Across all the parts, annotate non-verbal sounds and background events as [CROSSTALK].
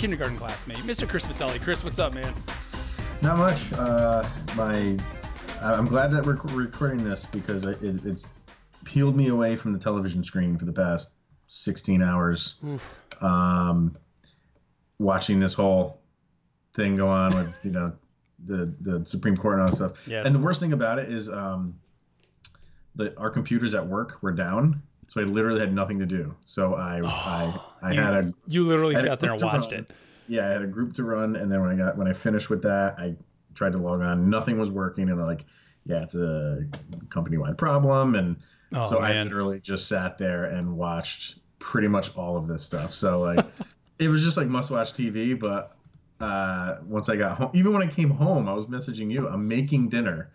kindergarten classmate, Mr. Chris Maselli. Chris, what's up, man? Not much. Uh, my, I'm glad that we're recording this because it, it's peeled me away from the television screen for the past 16 hours. Um, watching this whole thing go on with you know the the Supreme Court and all that stuff. Yes. And the worst thing about it is um, the our computers at work were down, so I literally had nothing to do. So I [SIGHS] I I you, had a you literally sat there and watched run. it. yeah I had a group to run, and then when I got when I finished with that, I tried to log on. Nothing was working, and they're like, yeah, it's a company wide problem, and Oh so I literally just sat there and watched pretty much all of this stuff. So like, [LAUGHS] it was just like must watch TV. But uh, once I got home, even when I came home, I was messaging you. I'm making dinner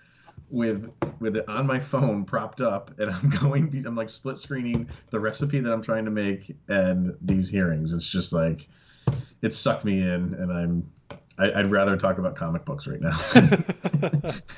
with with it on my phone propped up, and I'm [LAUGHS] going. I'm like split screening the recipe that I'm trying to make and these hearings. It's just like it sucked me in, and I'm. I, I'd rather talk about comic books right now, [LAUGHS]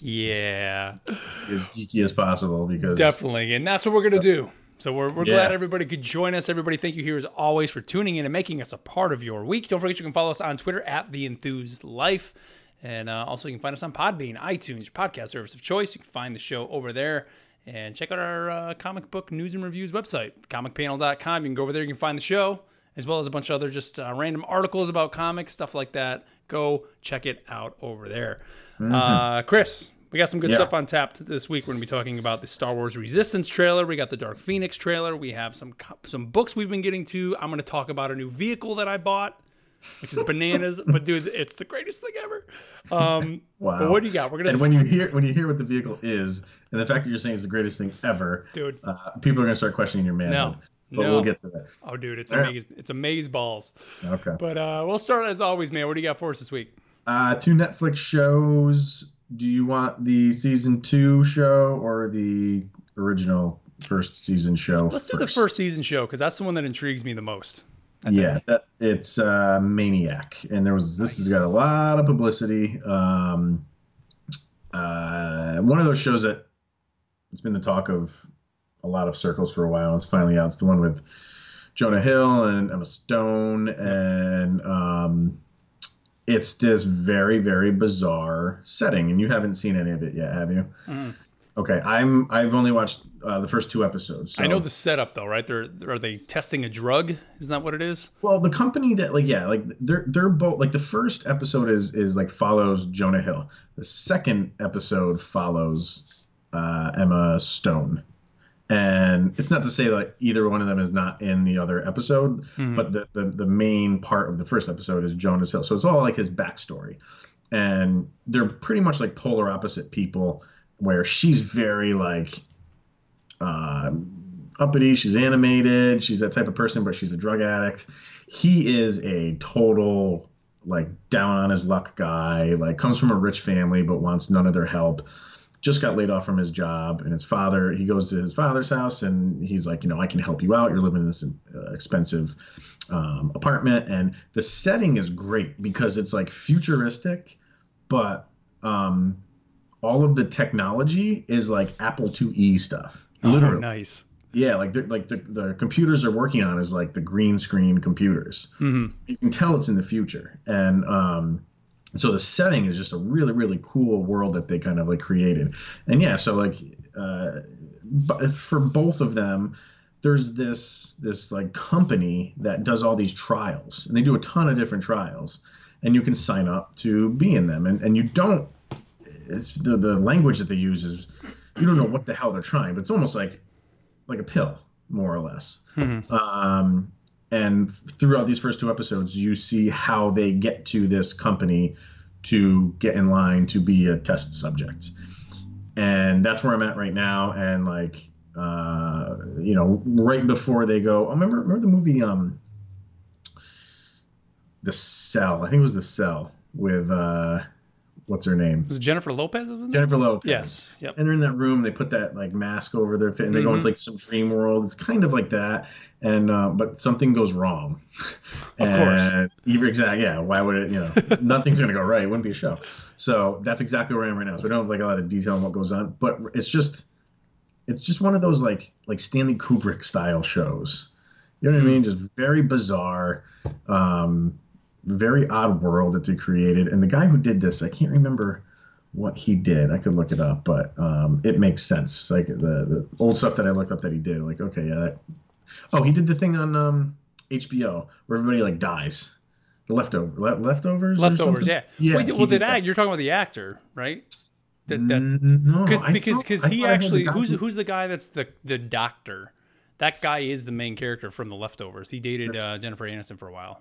yeah, [LAUGHS] as geeky as possible, because definitely, and that's what we're gonna do. So we're, we're Yeah. glad everybody could join us. Everybody, thank you here as always for tuning in and making us a part of your week. Don't forget you can follow us on Twitter at the Enthus Life, and uh, also you can find us on Podbean, iTunes, your podcast service of choice. You can find the show over there. And check out our uh, comic book news and reviews website, comicpanel.com. You can go over there, you can find the show, as well as a bunch of other just uh, random articles about comics, stuff like that. Go check it out over there. Uh, Chris, we got some good Yeah. stuff on tap this week. We're going to be talking about the Star Wars Resistance trailer. We got the Dark Phoenix trailer. We have some some books we've been getting to. I'm going to talk about a new vehicle that I bought, which is bananas. but dude, it's the greatest thing ever. Um, Wow. But what do you got? We're going And when you hear when you hear what the vehicle is, and the fact that you're saying it's the greatest thing ever, dude. uh, people are gonna start questioning your manhood. No, but no. we'll get to that. Oh, dude, it's Yeah. amaze. It's amaze balls. Okay. But uh, we'll start as always, man. What do you got for us this week? Uh, two Netflix shows. Do you want the season two show or the original first season show? Let's do the first season show because that's the one that intrigues me the most. Yeah, that it's uh, Maniac, and there was this has got a lot of publicity. Um, uh, one of those shows that it's been the talk of a lot of circles for a while. It's finally out. It's the one with Jonah Hill and Emma Stone, and um, it's this very very bizarre setting. And you haven't seen any of it yet, have you? Mm. Okay, I'm. I've only watched uh, the first two episodes. So. I know the setup though, right? They're are they testing a drug? Isn't that what it is? Well, the company that like yeah, like they're they're both like the first episode is is like follows Jonah Hill. The second episode follows uh, Emma Stone. And it's not to say like either one of them is not in the other episode, Mhm. but the, the the main part of the first episode is Jonah Hill. So it's all like his backstory. And they're pretty much like polar opposite people where she's very like uh, uppity. She's animated. She's that type of person, but she's a drug addict. He is a total like down on his luck guy. Like comes from a rich family, but wants none of their help. Just got laid off from his job, and his father. He goes to his father's house, and he's like, you know, I can help you out. You're living in this uh, expensive um, apartment, and the setting is great because it's like futuristic, but um, all of the technology is like Apple IIe stuff. Literally. Oh, nice. Yeah, like the, like the, the computers they're working on is like the green screen computers. hmm You can tell it's in the future, and um, so the setting is just a really really cool world that they kind of like created. And yeah, so like uh, for both of them, there's this this like company that does all these trials, and they do a ton of different trials, and you can sign up to be in them, and and you don't. It's the the language that they use is you don't know what the hell they're trying, but it's almost like like a pill, more or less. Mhm. Um, and throughout these first two episodes, you see how they get to this company to get in line to be a test subject. And that's where I'm at right now. And like, uh, you know, right before they go, oh, remember, remember the movie, um, The Cell? I think it was The Cell with, uh, what's her name? Was it Jennifer Lopez? Jennifer Lopez. Yes. Yep. And they're in that room. They put that like mask over their face, and they go Mhm. into like some dream world. It's kind of like that, and uh, but something goes wrong. [LAUGHS] Of course. Exactly, yeah. Why would it? You know, [LAUGHS] nothing's gonna go right. It wouldn't be a show. So that's exactly where I am right now. So I don't have like a lot of detail on what goes on, but it's just, it's just one of those like like Stanley Kubrick style shows, You know what I mean? Just very bizarre, um, very odd world that they created. And the guy who did this, I can't remember what he did. I could look it up, but um, it makes sense. Like the, the old stuff that I looked up that he did, like okay, yeah. That, oh, he did the thing on um, HBO where everybody like dies. The leftover le- leftovers. Leftovers, yeah. Yeah. Well, well, did the act, you're talking about the actor, right? That, that no, Cause, because because he actually who's who's the guy that's the the doctor that guy is the main character from the leftovers he dated uh, jennifer aniston for a while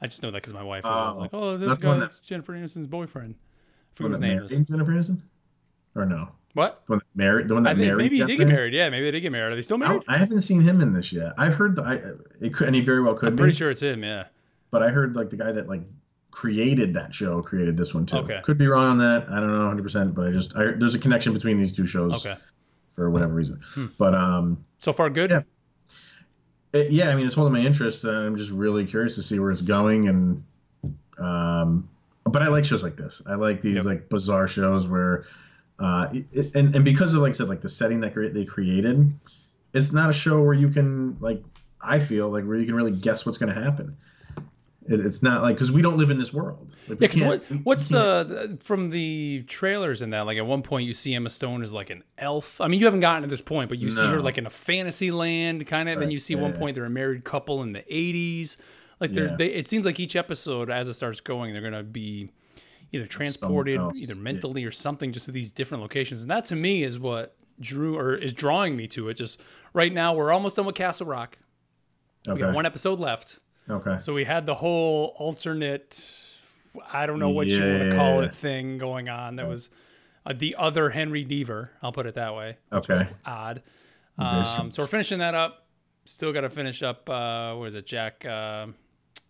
i just know that because my wife was Oh, like oh this guy that- that's jennifer aniston's boyfriend I forget his name is Jennifer Aniston, or no? what The one that married the one that I think married. maybe he Jennifer did get married yeah maybe they did get married are they still married don't- I haven't seen him in this yet. I've heard that I it could, and he very well could i'm be. pretty sure it's him yeah But I heard like the guy that like created that show created this one too. Okay. Could be wrong on that. I don't know 100, percent but I just I, there's a connection between these two shows okay Hmm. for whatever reason. But um, so far good Yeah. It, yeah, I mean it's one of my interests, And I'm just really curious to see where it's going and um, but I like shows like this. I like these Yep. like bizarre shows where uh, it, and and because of like I said like the setting that they created, it's not a show where you can like I feel like where you can really guess what's going to happen. It, it's not like because we don't live in this world. Like, Yeah, because what, what's the from the trailers in that? Like at one point, you see Emma Stone as like an elf. I mean, you haven't gotten to this point, but you see her like in a fantasy land kind of. Then you see one point they're a married couple in the '80s. Like they're, Yeah. they, it seems like each episode as it starts going, they're gonna be either transported, either yeah. mentally or something, just to these different locations. And that to me is what drew or is drawing me to it. Just right now, we're almost done with Castle Rock. We Okay. got one episode left. Okay. So we had the whole alternate, I don't know what you want to call it, thing going on. That was uh, the other Henry Deaver. I'll put it that way. Okay. odd. Um, so we're finishing that up. Still got to finish up. Uh, what is it, Jack? Uh,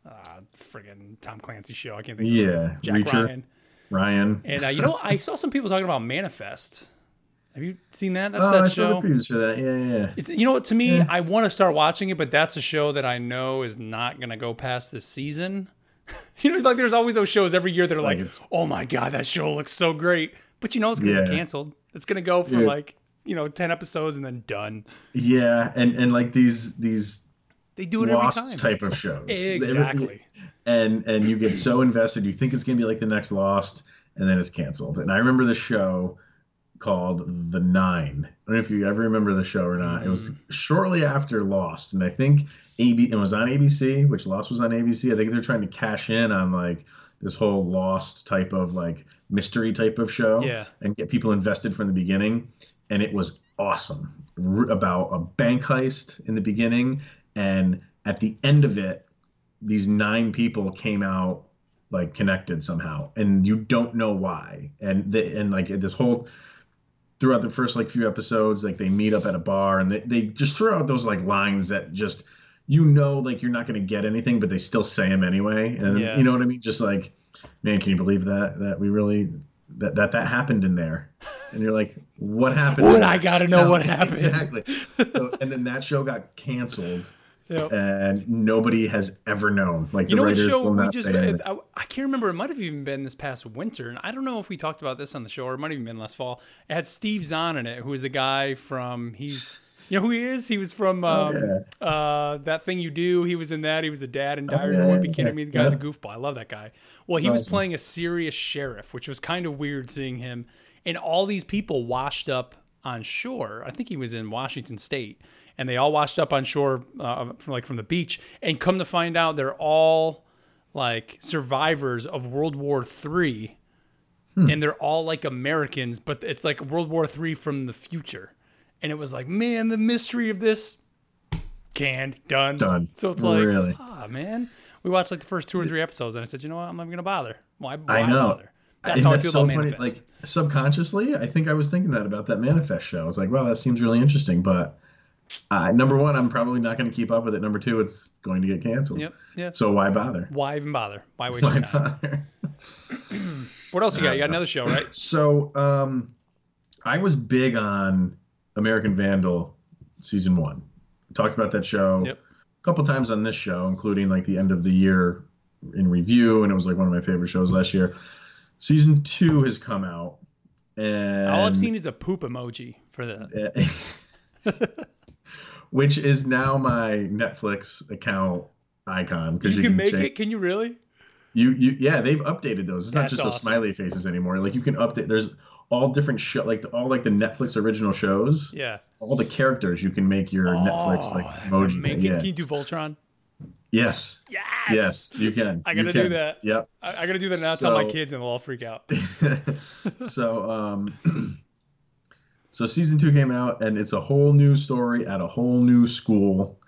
uh, friggin' Tom Clancy show. I can't think. of it. Yeah. Jack Reacher, Ryan. Ryan. And uh, you know, I saw some people talking about Manifest. Have you seen that? That's oh, that I show. the for that. Yeah, yeah. yeah. It's you know what to me, I want to start watching it, but that's a show that I know is not gonna go past this season. [LAUGHS] you know, like there's always those shows every year that are like, Like oh my god, that show looks so great, but you know it's gonna Yeah. canceled. It's gonna go for Yeah. like you know ten episodes and then done. Yeah, and and like these these They do it every lost time. type of shows. [LAUGHS] Exactly. And and you get so invested, you think it's gonna be like the next Lost, and then it's canceled. And I remember the show called The Nine. I don't know if you ever remember the show or not. It was mm-hmm. shortly after Lost, and I think AB it was on ABC, which Lost was on ABC. I think they're trying to cash in on like this whole Lost type of like mystery type of show, Yeah. and get people invested from the beginning. And it was awesome R- about a bank heist in the beginning, and at the end of it, these nine people came out like connected somehow, and you don't know why. And the, and like this whole throughout the first like few episodes, like they meet up at a bar and they, they just throw out those like lines that just you know like you're not going to get anything, but they still say them anyway. And Yeah. you know what I mean? Just like, man, can you believe that that we really that that that happened in there? And you're like, what happened? What? I gotta know what happened. Exactly. So, and then that show got canceled Yep. and nobody has ever known. Like You know what show we just I, I can't remember. It might have even been this past winter, and I don't know if we talked about this on the show or it might have even been last fall. It had Steve Zahn in it, who was the guy from he. You know who he is? He was from um, Oh, uh, that thing you do. He was in that. He was the dad in Diary yeah, of a Wimpy yeah, Kid. I mean, the guy's yeah. a goofball. I love that guy. Well, he was awesome. playing a serious sheriff, which was kind of weird seeing him. And all these people washed up on shore. I think he was in Washington State, and they all washed up on shore, uh, from like from the beach. And come to find out, they're all like survivors of World War Three, Hmm. and they're all like Americans, but it's like World War Three from the future. And it was like, man, the mystery of this canned, done, Done. So it's like, Really? ah, man. We watched like the first two or three episodes, and I said, you know what, I'm not even gonna bother. Why? why I know. Bother? That's And how I feel so about funny, Manifest. Like subconsciously, I think I was thinking that about that Manifest show. I was like, well, that seems really interesting, but uh, number one, I'm probably not going to keep up with it. Number two, it's going to get canceled. yep, yep. So why bother? Why even bother? Why waste Why time? [CLEARS THROAT] What else you got? You got another show, right? So um, I was big on American Vandal season one. Talked about that show Yep. a couple times on this show, including like the end of the year in review, and it was like one of my favorite shows last year. Season two has come out, and All I've seen is a poop emoji for that. [LAUGHS] [LAUGHS] Which is now my Netflix account icon because you, you, can, make change. it. Can you really? You you yeah, they've updated those. It's That's not just awesome. smiley faces anymore. Like you can update. There's all different show like the, all like the Netflix original shows. Yeah. All the characters you can make your oh, Netflix like emoji. Make yeah. Can you do Voltron? Yes. Yes. Yes, you can. I gotta do that. Yep. I, I gotta do that now. So, tell my kids and they'll all freak out. [LAUGHS] so um [CLEARS THROAT] so season two came out and it's a whole new story at a whole new school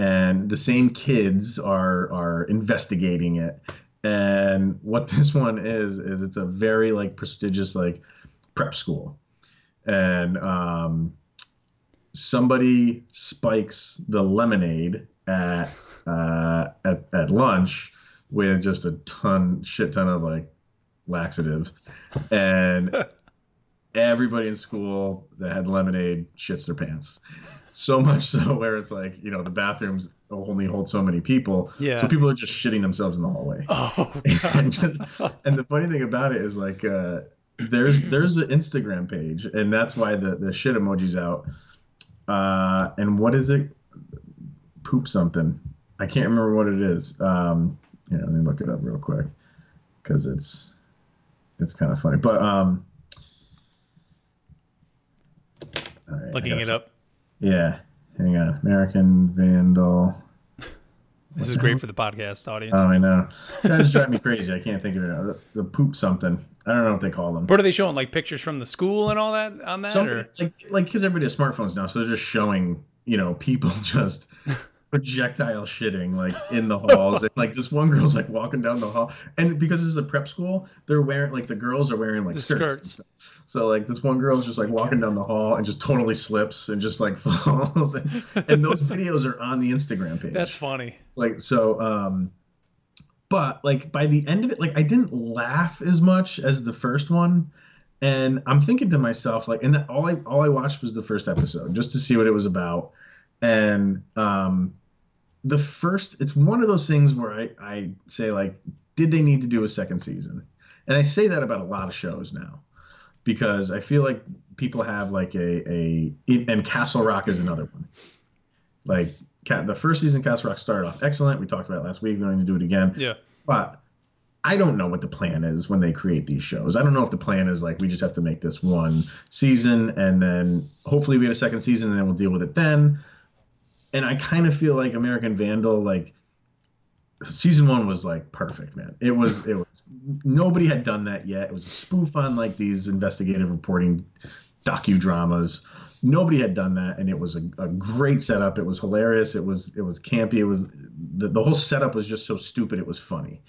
and the same kids are are investigating it. And what [LAUGHS] this one is is it's a very like prestigious like prep school. And um somebody spikes the lemonade at uh at, at lunch with just a ton shit ton of like laxative. And [LAUGHS] everybody in school that had lemonade shits their pants. So much so where it's like, you know, the bathrooms only hold so many people. Yeah. So people are just shitting themselves in the hallway. Oh, [LAUGHS] and, just, and, the funny thing about it is like, uh, there's there's an Instagram page, and that's why the the shit emoji's out. Uh, and what is it? Poop something. I can't remember what it is. Um, yeah, let me look it up real quick because it's it's kind of funny. But um, right, Looking it up. Yeah. Hang on. American Vandal. This is great for the podcast audience. Oh, I know. That's driving me crazy. I can't think of it. The, the, poop something. I don't know what they call them. What are they showing? Like pictures from the school and all that on that? Something, like like because everybody has smartphones now, so they're just showing you know people [LAUGHS] just projectile shitting like in the halls. and, like this one girl's like walking down the hall, and because this is a prep school, they're wearing like the girls are wearing like the skirts. skirts. So like this one girl's just like walking down the hall and just totally slips and just like [LAUGHS] falls. and, and those videos are on the Instagram page. That's funny. Like so um but like by the end of it like I didn't laugh as much as the first one. And I'm thinking to myself like and all I all I watched was the first episode just to see what it was about. And um the first it's one of those things where I I say like did they need to do a second season? And I say that about a lot of shows now because I feel like people have like a a and Castle Rock is another one. Like the first season, Castle Rock started off excellent. We talked about last week. We're going to do it again. Yeah. But I don't know what the plan is when they create these shows. I don't know if the plan is like we just have to make this one season and then hopefully we get a second season and then we'll deal with it then. And I kind of feel like American Vandal, like season one was like perfect, man. It was it was nobody had done that yet. It was a spoof on like these investigative reporting docudramas. Nobody had done that, and it was a, a great setup. It was hilarious. It was it was campy. It was the, the whole setup was just so stupid. It was funny.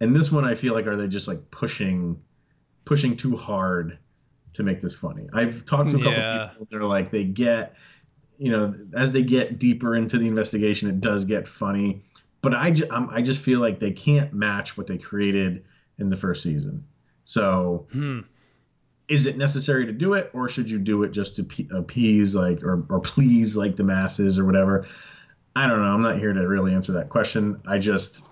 And this one, I feel like, are they just like pushing pushing too hard to make this funny? I've talked to a couple yeah. people. They're like they get you know as they get deeper into the investigation, it does get funny but I, ju- I just feel like they can't match what they created in the first season. So, hmm. is it necessary to do it, or should you do it just to appease like or or please like the masses or whatever? I don't know. I'm not here to really answer that question. I just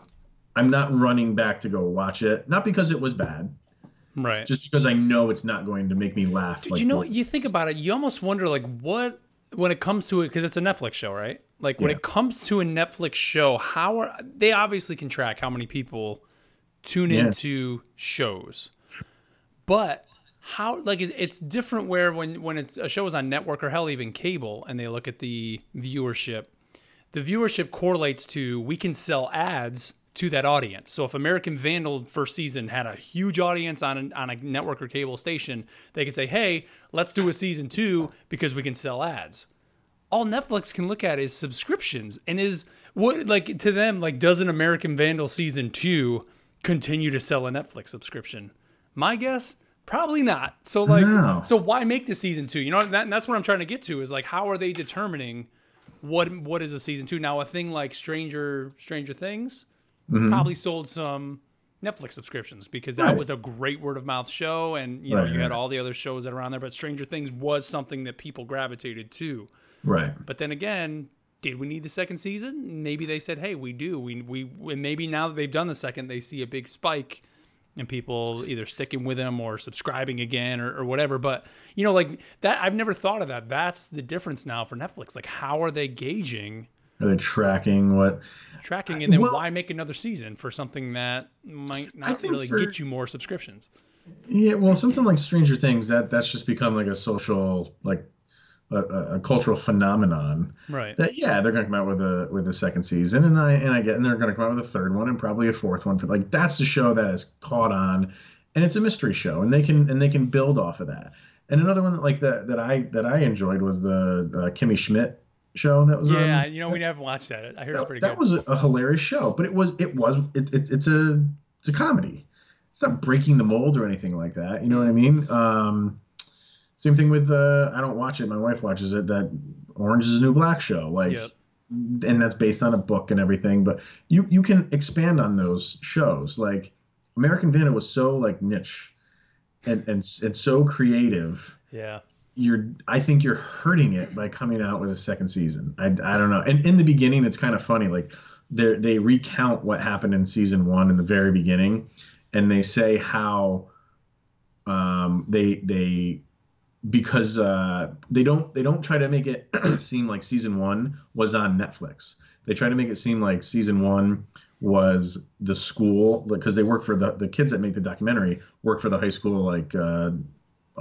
I'm not running back to go watch it, not because it was bad, right? Just because I know it's not going to make me laugh. Dude, like, you know, what? you think about it, you almost wonder like what when it comes to it because it's a Netflix show, right? Like when yeah. it comes to a Netflix show, how are they obviously can track how many people tune yeah. into shows, but how like it, it's different where when when it's a show is on network or hell even cable and they look at the viewership, the viewership correlates to we can sell ads to that audience. So if American Vandal first season had a huge audience on a, on a network or cable station, they could say, "Hey, let's do a season 2 because we can sell ads." all Netflix can look at is subscriptions and is what like to them like does an American Vandal season 2 continue to sell a Netflix subscription? My guess probably not. So like no. so why make the season 2? You know that, that's what I'm trying to get to is like how are they determining what what is a season 2? Now a thing like Stranger Stranger Things mm-hmm. probably sold some Netflix subscriptions because that right. was a great word of mouth show and you know right, you had all the other shows that are on there but Stranger Things was something that people gravitated to. Right. But then again, did we need the second season? Maybe they said, "Hey, we do." We we and maybe now that they've done the second, they see a big spike and people either sticking with them or subscribing again or, or whatever. But you know, like that, I've never thought of that. That's the difference now for Netflix. Like, how are they gauging? Are they tracking what? Tracking, and then Well- why make another season for something that might not really for- get you more subscriptions? Yeah, well, something like Stranger Things that that's just become like a social like a, a, cultural phenomenon. Right. That yeah, they're gonna come out with a with a second season, and I and I get, and they're gonna come out with a third one and probably a fourth one for like that's the show that has caught on, and it's a mystery show, and they can and they can build off of that. And another one that like that that I that I enjoyed was the uh, Kimmy Schmidt show that was Yeah, on. you know, we never watched that. I heard it's that, pretty that good. was a, a hilarious show, but it was it was it, it, it's a it's a comedy. It's not breaking the mold or anything like that. You know what I mean? Um, same thing with uh, I don't watch it. My wife watches it. That Orange is a New Black show, like, Yep. and that's based on a book and everything. But you you can expand on those shows. Like American Vandal was so like niche, and and and so creative yeah. You're I think you're hurting it by coming out with a second season. I, I don't know. And in the beginning, it's kind of funny. Like they they recount what happened in season one in the very beginning, and they say how um, they they because uh, they don't they don't try to make it [CLEARS THROAT] seem like season one was on Netflix. They try to make it seem like season one was the school because they work for the the kids that make the documentary work for the high school like uh,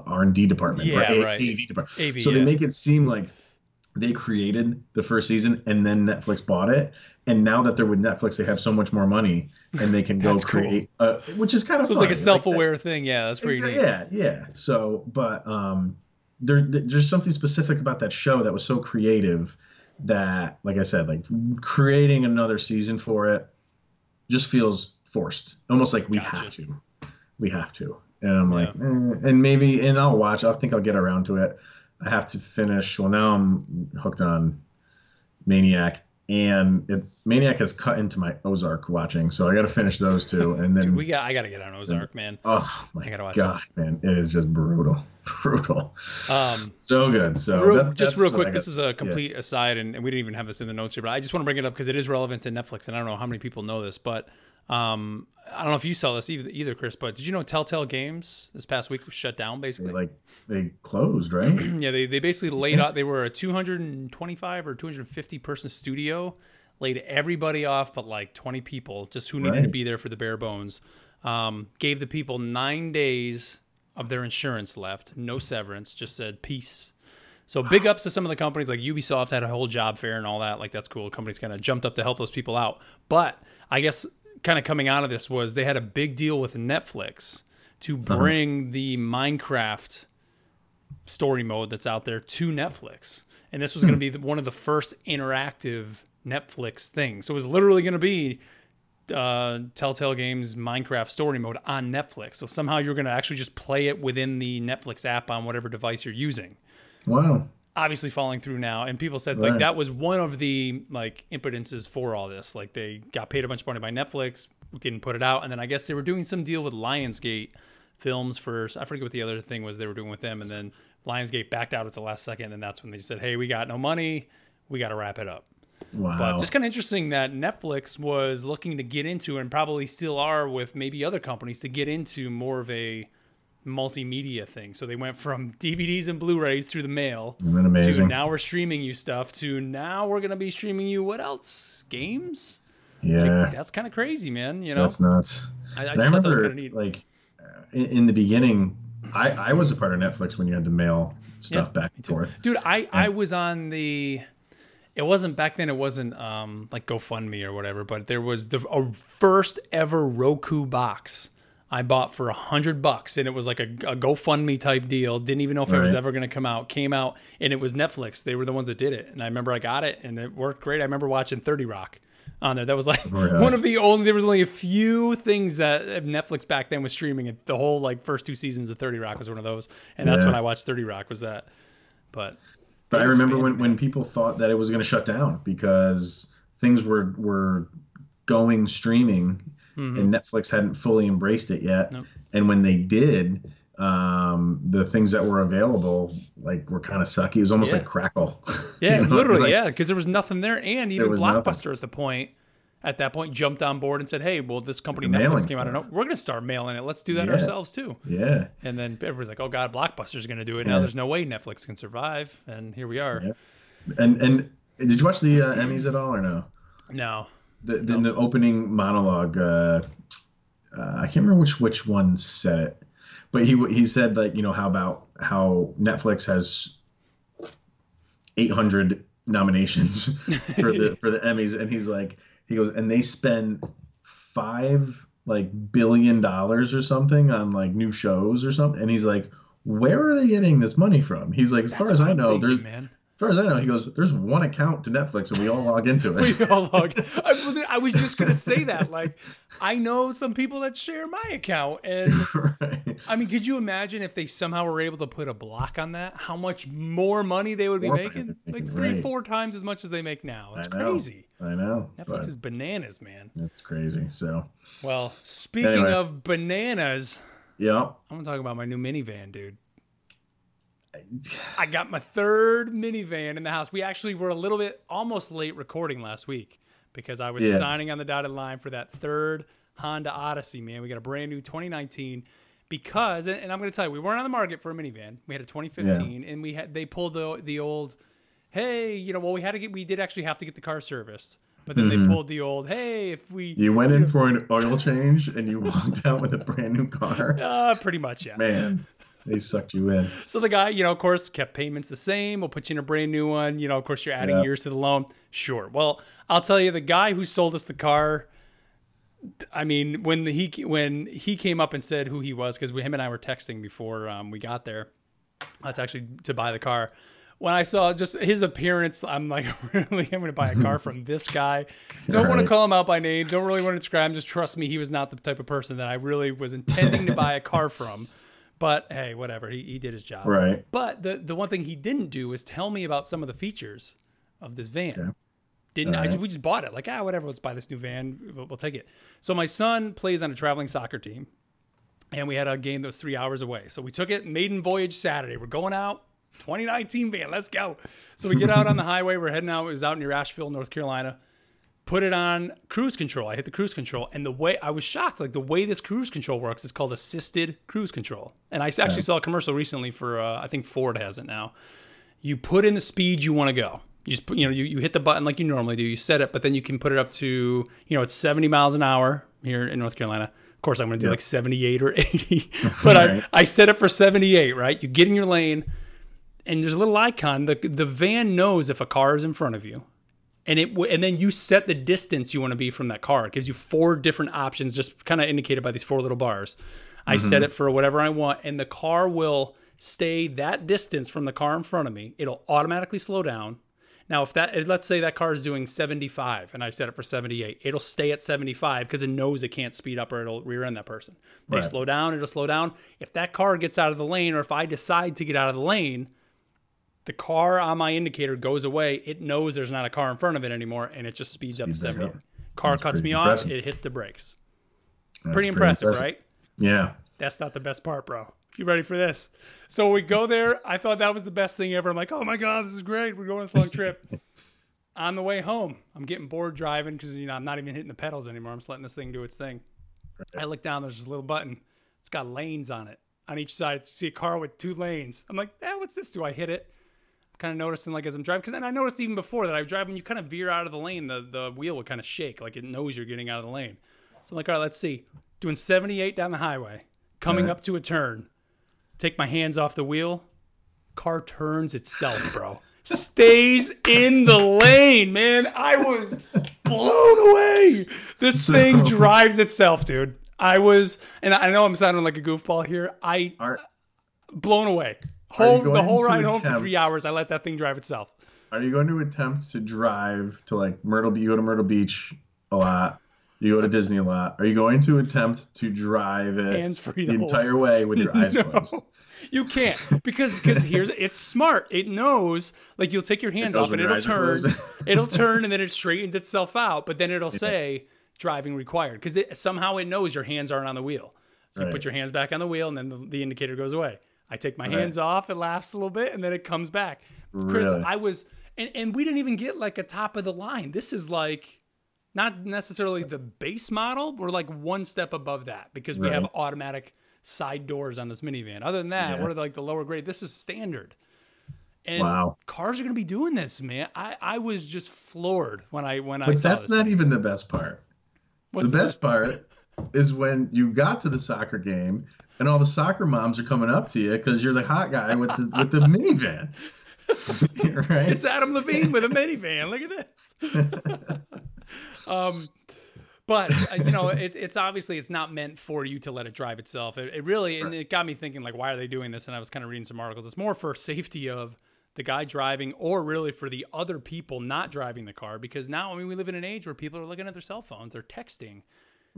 R and D department or Yeah, A- right. AV department. AV, so yeah. they make it seem like they created the first season and then Netflix bought it. And now that they're with Netflix, they have so much more money and they can [LAUGHS] go cool. create, uh, which is kind of So it's like a self-aware thing. Yeah, that's pretty neat. Yeah, yeah. So, but um, there, there's something specific about that show that was so creative that, like I said, like creating another season for it just feels forced, almost like we Gotcha. have to, we have to. And I'm like, Yeah. eh, and maybe, and I'll watch. I think I'll get around to it. I have to finish. Well, now I'm hooked on Maniac, and it, Maniac has cut into my Ozark watching, so I got to finish those two, and then Dude, we got. I got to get on Ozark, man. Oh my I gotta watch god, man! It is just brutal, [LAUGHS] brutal. Um, So good. So real, that- just real quick, got. this is a complete aside, and, and we didn't even have this in the notes here, but I just want to bring it up because it is relevant to Netflix, and I don't know how many people know this, but um, I don't know if you saw this either, either, Chris. But did you know Telltale Games this past week was shut down They, basically? like they closed, right? [CLEARS THROAT] yeah, they, they basically laid out. They were a 225 or 250 person studio, laid everybody off but like 20 people, just who needed to be there for the bare bones. Um, gave the people nine days of their insurance left, no severance, just said peace. So big ups to some of the companies like Ubisoft had a whole job fair and all that. Like that's cool. Companies kind of jumped up to help those people out. But I guess kind of coming out of this was they had a big deal with Netflix to bring the Minecraft story mode that's out there to Netflix. And this was going to be the, one of the first interactive Netflix things. So it was literally going to be uh, Telltale Games Minecraft story mode on Netflix. So somehow you're going to actually just play it within the Netflix app on whatever device you're using. Wow. Obviously falling through now, and people said like that was one of the like impedences for all this. Like they got paid a bunch of money by Netflix, didn't put it out, and then I guess they were doing some deal with Lionsgate Films for I forget what the other thing was they were doing with them, and then Lionsgate backed out at the last second, and that's when they said, "Hey, we got no money, we got to wrap it up." Wow. But just kind of interesting that Netflix was looking to get into, and probably still are with maybe other companies to get into more of a multimedia thing. So they went from [LAUGHS] DVDs and Blu-rays through the mail to now we're streaming you stuff to now we're gonna be streaming you what else? Games? yeah, That's kind of crazy, man. You know, that's nuts. I, I And I just thought that was remember, kind of neat. like, in, in the beginning, I, I was a part of Netflix when you had to mail stuff Yeah, back and forth. Dude, I I was on the. It wasn't back then. It wasn't um like GoFundMe or whatever, but there was the a first ever Roku box I bought for a hundred bucks, and it was like a, a GoFundMe type deal. Didn't even know if it was ever going to come out. Came out, and it was Netflix. They were the ones that did it, and I remember I got it, and it worked great. I remember watching Thirty Rock on there. That was like Oh, yeah. [LAUGHS] one of the only. There was only a few things that Netflix back then was streaming. It the whole like first two seasons of Thirty Rock was one of those, and that's Yeah. when I watched Thirty Rock. Was that? But But I remember when, when people thought that it was going to shut down because things were were going streaming and Netflix hadn't fully embraced it yet. Mm-hmm. Nope. And when they did, um, the things that were available like were kind of sucky. It was almost Yeah. like Crackle. Yeah, You know, literally, like- yeah, because [LAUGHS] there was nothing there, and even Blockbuster nothing. at the point at that point jumped on board and said, "Hey, well, this company The Netflix came out of no, we're going to start mailing it. Let's do that Yeah. ourselves too." Yeah. And then everybody's like, "Oh God, Blockbuster's going to do it now. There's no way Netflix can survive." And here we are. Yeah. And and did you watch the uh, Emmys at all or no? No, The the, the opening monologue. Uh, uh, I can't remember which which one said it, but he he said like you know how about how Netflix has 800 nominations [LAUGHS] for the for the Emmys, and he's like he goes and they spend five like billion dollars or something on like new shows or something, and he's like. Where are they getting this money from? He's like, as far as I know, thinking, there's man. As far as I know, he goes, there's one account to Netflix and we all log into [LAUGHS] it. We all log. I, was- I was just gonna say that. Like, I know some people that share my account, and [LAUGHS] right. I mean, could you imagine if they somehow were able to put a block on that? How much more money they would be More making? they'd Like three, right. four times as much as they make now. It's I crazy. I know. Netflix is bananas, man. it's crazy. So, Well, speaking Anyway. of bananas, yeah. I'm gonna talk about my new minivan, dude. I got my third minivan in the house. We actually were a little bit almost late recording last week because I was Yeah. signing on the dotted line for that third Honda Odyssey, man. We got a brand new 2019 because and I'm going to tell you, we weren't on the market for a minivan. We had a 2015 and we had they pulled the the old hey, you know, well we had to get we did actually have to get the car serviced. But then they pulled the old hey, if we You went in for an oil change and you walked [LAUGHS] out with a brand new car. uh pretty much yeah. Man, they sucked you in. So the guy, you know, of course, kept payments the same. We'll put you in a brand new one. You know, of course, you're adding Yeah. years to the loan. Sure. Well, I'll tell you, the guy who sold us the car. I mean, when the, he when he came up and said who he was, because him and I were texting before um, we got there. That's actually to buy the car. When I saw just his appearance, I'm like, [LAUGHS] really, I'm going to buy a car from this guy. [LAUGHS] Don't want to call him out by name. Don't really want to describe him. Just trust me, he was not the type of person that I really was intending to buy a car from. But hey, whatever. He, he did his job. Right. But the the one thing he didn't do was tell me about some of the features of this van. Didn't I? We just bought it. Like ah, whatever. Let's buy this new van. We'll, we'll take it. So my son plays on a traveling soccer team, and we had a game that was three hours away. So we took it maiden voyage Saturday. We're going out. 2019 van. Let's go. So we get out on the [LAUGHS] highway. We're heading out. It was out near Asheville, North Carolina. Put it on cruise control. I hit the cruise control, and the way I was shocked, like the way this cruise control works is called assisted cruise control. And I actually saw a commercial recently for uh, I think Ford has it now. You put in the speed you want to go. You just put, you know you, you hit the button like you normally do. You set it, but then you can put it up to you know it's 70 miles an hour here in North Carolina. Of course, I'm going to do like 78 or 80, [LAUGHS] but Right. I I set it for 78. Right, you get in your lane, and there's a little icon. The the van knows if a car is in front of you and it w- and then you set the distance you want to be from that car. It gives you four different options, just kind of indicated by these four little bars. I set mm-hmm. it for whatever I want, and the car will stay that distance from the car in front of me. It'll automatically slow down. Now, if that let's say that car is doing 75 and I set it for 78, it'll stay at 75 because it knows it can't speed up or it'll rear end that person. They Right. slow down, it'll slow down. If that car gets out of the lane, or if I decide to get out of the lane, the car on my indicator goes away. It knows there's not a car in front of it anymore, and it just speeds, up to 70. up. Car That's cuts pretty me off, it hits the brakes. That's Pretty impressive, right? Yeah. That's not the best part, bro. You ready for this? So we go there. I thought that was the best thing ever. I'm like, oh my god, this is great. We're going on this long trip. [LAUGHS] on the way home, I'm getting bored driving because you know I'm not even hitting the pedals anymore. I'm just letting this thing do its thing. I look down. There's this little button. It's got lanes on it on each side. You see a car with two lanes. I'm like, eh, what's this? Do I hit it? Kind of noticing like as I'm driving because then I noticed even before that I drive when you kind of veer out of the lane, the the wheel will kind of shake like it knows you're getting out of the lane. So I'm like, all right, let's see. Doing 78 down the highway, coming Alright. up to a turn, take my hands off the wheel, car turns itself, bro. Stays in the lane, man. I was blown away. This thing drives itself, dude. I was, and I know I'm sounding like a goofball here. I Are blown away. You Whole, the whole ride home for three hours, I let that thing drive itself. are you going to attempt to drive to like Myrtle? You go to Myrtle Beach a lot. You go to Disney a lot. Are you going to attempt to drive it Hands free the the entire way with your [LAUGHS] eyes closed? You can't because because here's it's smart. It knows like you'll take your hands knows off and it'll turn, [LAUGHS] it'll turn and then it straightens itself out. But then it'll say driving required because it somehow it knows your hands aren't on the wheel. You Right. put your hands back on the wheel and then the, the indicator goes away. I take my hands off, it laughs a little bit, and then it comes back. Chris, Really? I was and, and we didn't even get like a top of the line. This is like not necessarily the base model. We're like one step above that because we have automatic side doors on this minivan. Other than that, Yeah. we're like the lower grade. This is standard. And Wow. cars are going to be doing this, man. I, I was just floored when I when I But that's not even the best part. What's the best part is when you got to the soccer game and all the soccer moms are coming up to you because you're the hot guy with the with the minivan. [LAUGHS] right? It's Adam Levine with a minivan. Look at this. [LAUGHS] um, but uh, you know, it, it's obviously it's not meant for you to let it drive itself. It, it really, and it got me thinking, like, why are they doing this? And I was kind of reading some articles. It's more for safety of the guy driving, or really for the other people not driving the car, because now, I mean, we live in an age where people are looking at their cell phones, they're texting.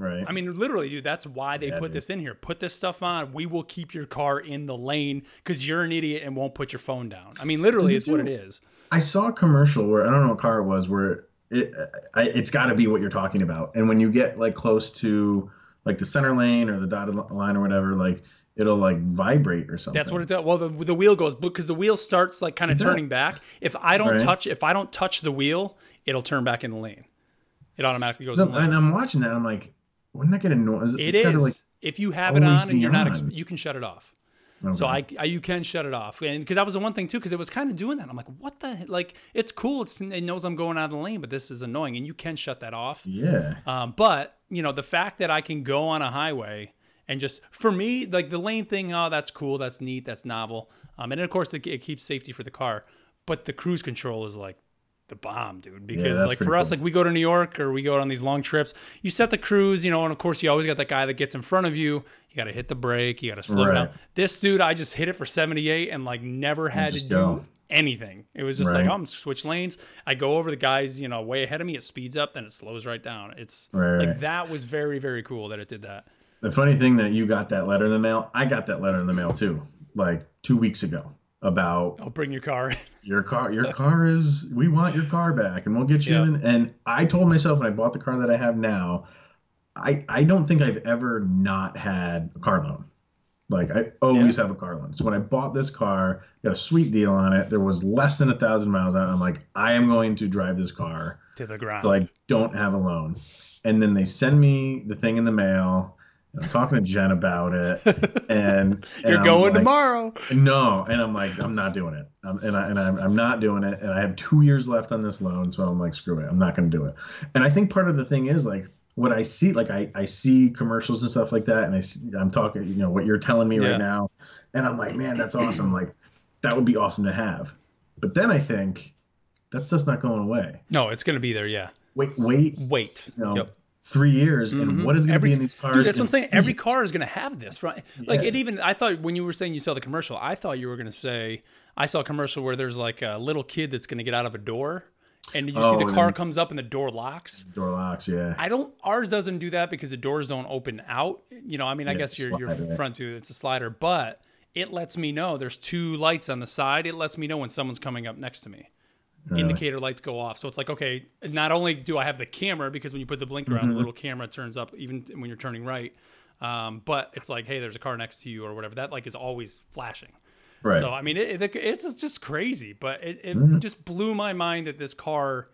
Right. I mean, literally, dude, that's why they Yeah, put dude. this in here. Put this stuff on. We will keep your car in the lane because you're an idiot and won't put your phone down. I mean, literally, it's what it is. I saw a commercial where I don't know what car it was where it I, it's got to be what you're talking about. And when you get like close to like the center lane or the dotted line or whatever, like it'll like vibrate or something. That's what it does. Well, the, the wheel goes because the wheel starts like kind of turning back. If I don't Right. touch, if I don't touch the wheel, it'll turn back in the lane. It automatically goes. So- in the lane. and I'm watching that. I'm like, wouldn't that get annoying? It It's is. Like, if you have it on and you're not, ex- you can shut it off. okay. So I, I, you can shut it off, and because that was the one thing too, because it was kind of doing that. I'm like, what the like? It's cool. It's, it knows I'm going out of the lane, but this is annoying, and you can shut that off. yeah. Um, but you know, the fact that I can go on a highway and just for me, like the lane thing, oh, that's cool, that's neat, that's novel. Um, and of course it, it keeps safety for the car, but the cruise control is like the bomb, dude. Because that's like for us, cool. like we go to New York or we go on these long trips, you set the cruise, you know, and of course you always got that guy that gets in front of you. You got to hit the brake, you got to slow Right. down. This dude, I just hit it for 78 and like never had to do anything. It was just like, oh, I'm switch lanes. I go over the guys, you know, way ahead of me. It speeds up, then it slows right down. It's Right, like right. that was very, very cool that it did that. The funny thing that you got that letter in the mail, I got that letter in the mail too, like two weeks ago about I'll bring your car. [LAUGHS] your car. Your car is. We want your car back, and we'll get you Yeah. in. And I told myself when I bought the car that I have now, I I don't think I've ever not had a car loan. Like I always have a car loan. So when I bought this car, got a sweet deal on it. There was less than a thousand miles on it. I'm like, I am going to drive this car to the ground. so I don't have a loan. And then they send me the thing in the mail. I'm talking to Jen about it, [LAUGHS] and, and You're I'm going like, tomorrow. No, and I'm like, I'm not doing it, um, and I and I'm, I'm not doing it, and I have two years left on this loan, so I'm like, screw it, I'm not going to do it. And I think part of the thing is like what I see, like I I see commercials and stuff like that, and I see, I'm talking, you know, what you're telling me Yeah. right now, and I'm like, man, that's awesome. Like that would be awesome to have. But then I think that's just not going away. No, it's gonna be there. Yeah. Wait, wait, Wait. you know, Yep. Three years, and mm-hmm. what is going to be in these cars? Dude, that's what I'm saying. Every car is gonna have this, right? Like Yeah. it even. I thought when you were saying you saw the commercial, I thought you were gonna say I saw a commercial where there's like a little kid that's gonna get out of a door, and you Oh, see the car comes up and the door locks. door locks, yeah. I don't. Ours doesn't do that because the doors don't open out. You know, I mean, I Yeah, guess your your front two, it's a slider, but it lets me know there's two lights on the side. It lets me know when someone's coming up next to me. Indicator lights go off, so it's like okay. Not only do I have the camera because when you put the blinker Mm-hmm. on, the little camera turns up even when you're turning right. Um, but it's like, hey, there's a car next to you or whatever. That like is always flashing. right. So I mean, it, it, it's just crazy, but it, it Mm-hmm. just blew my mind that this car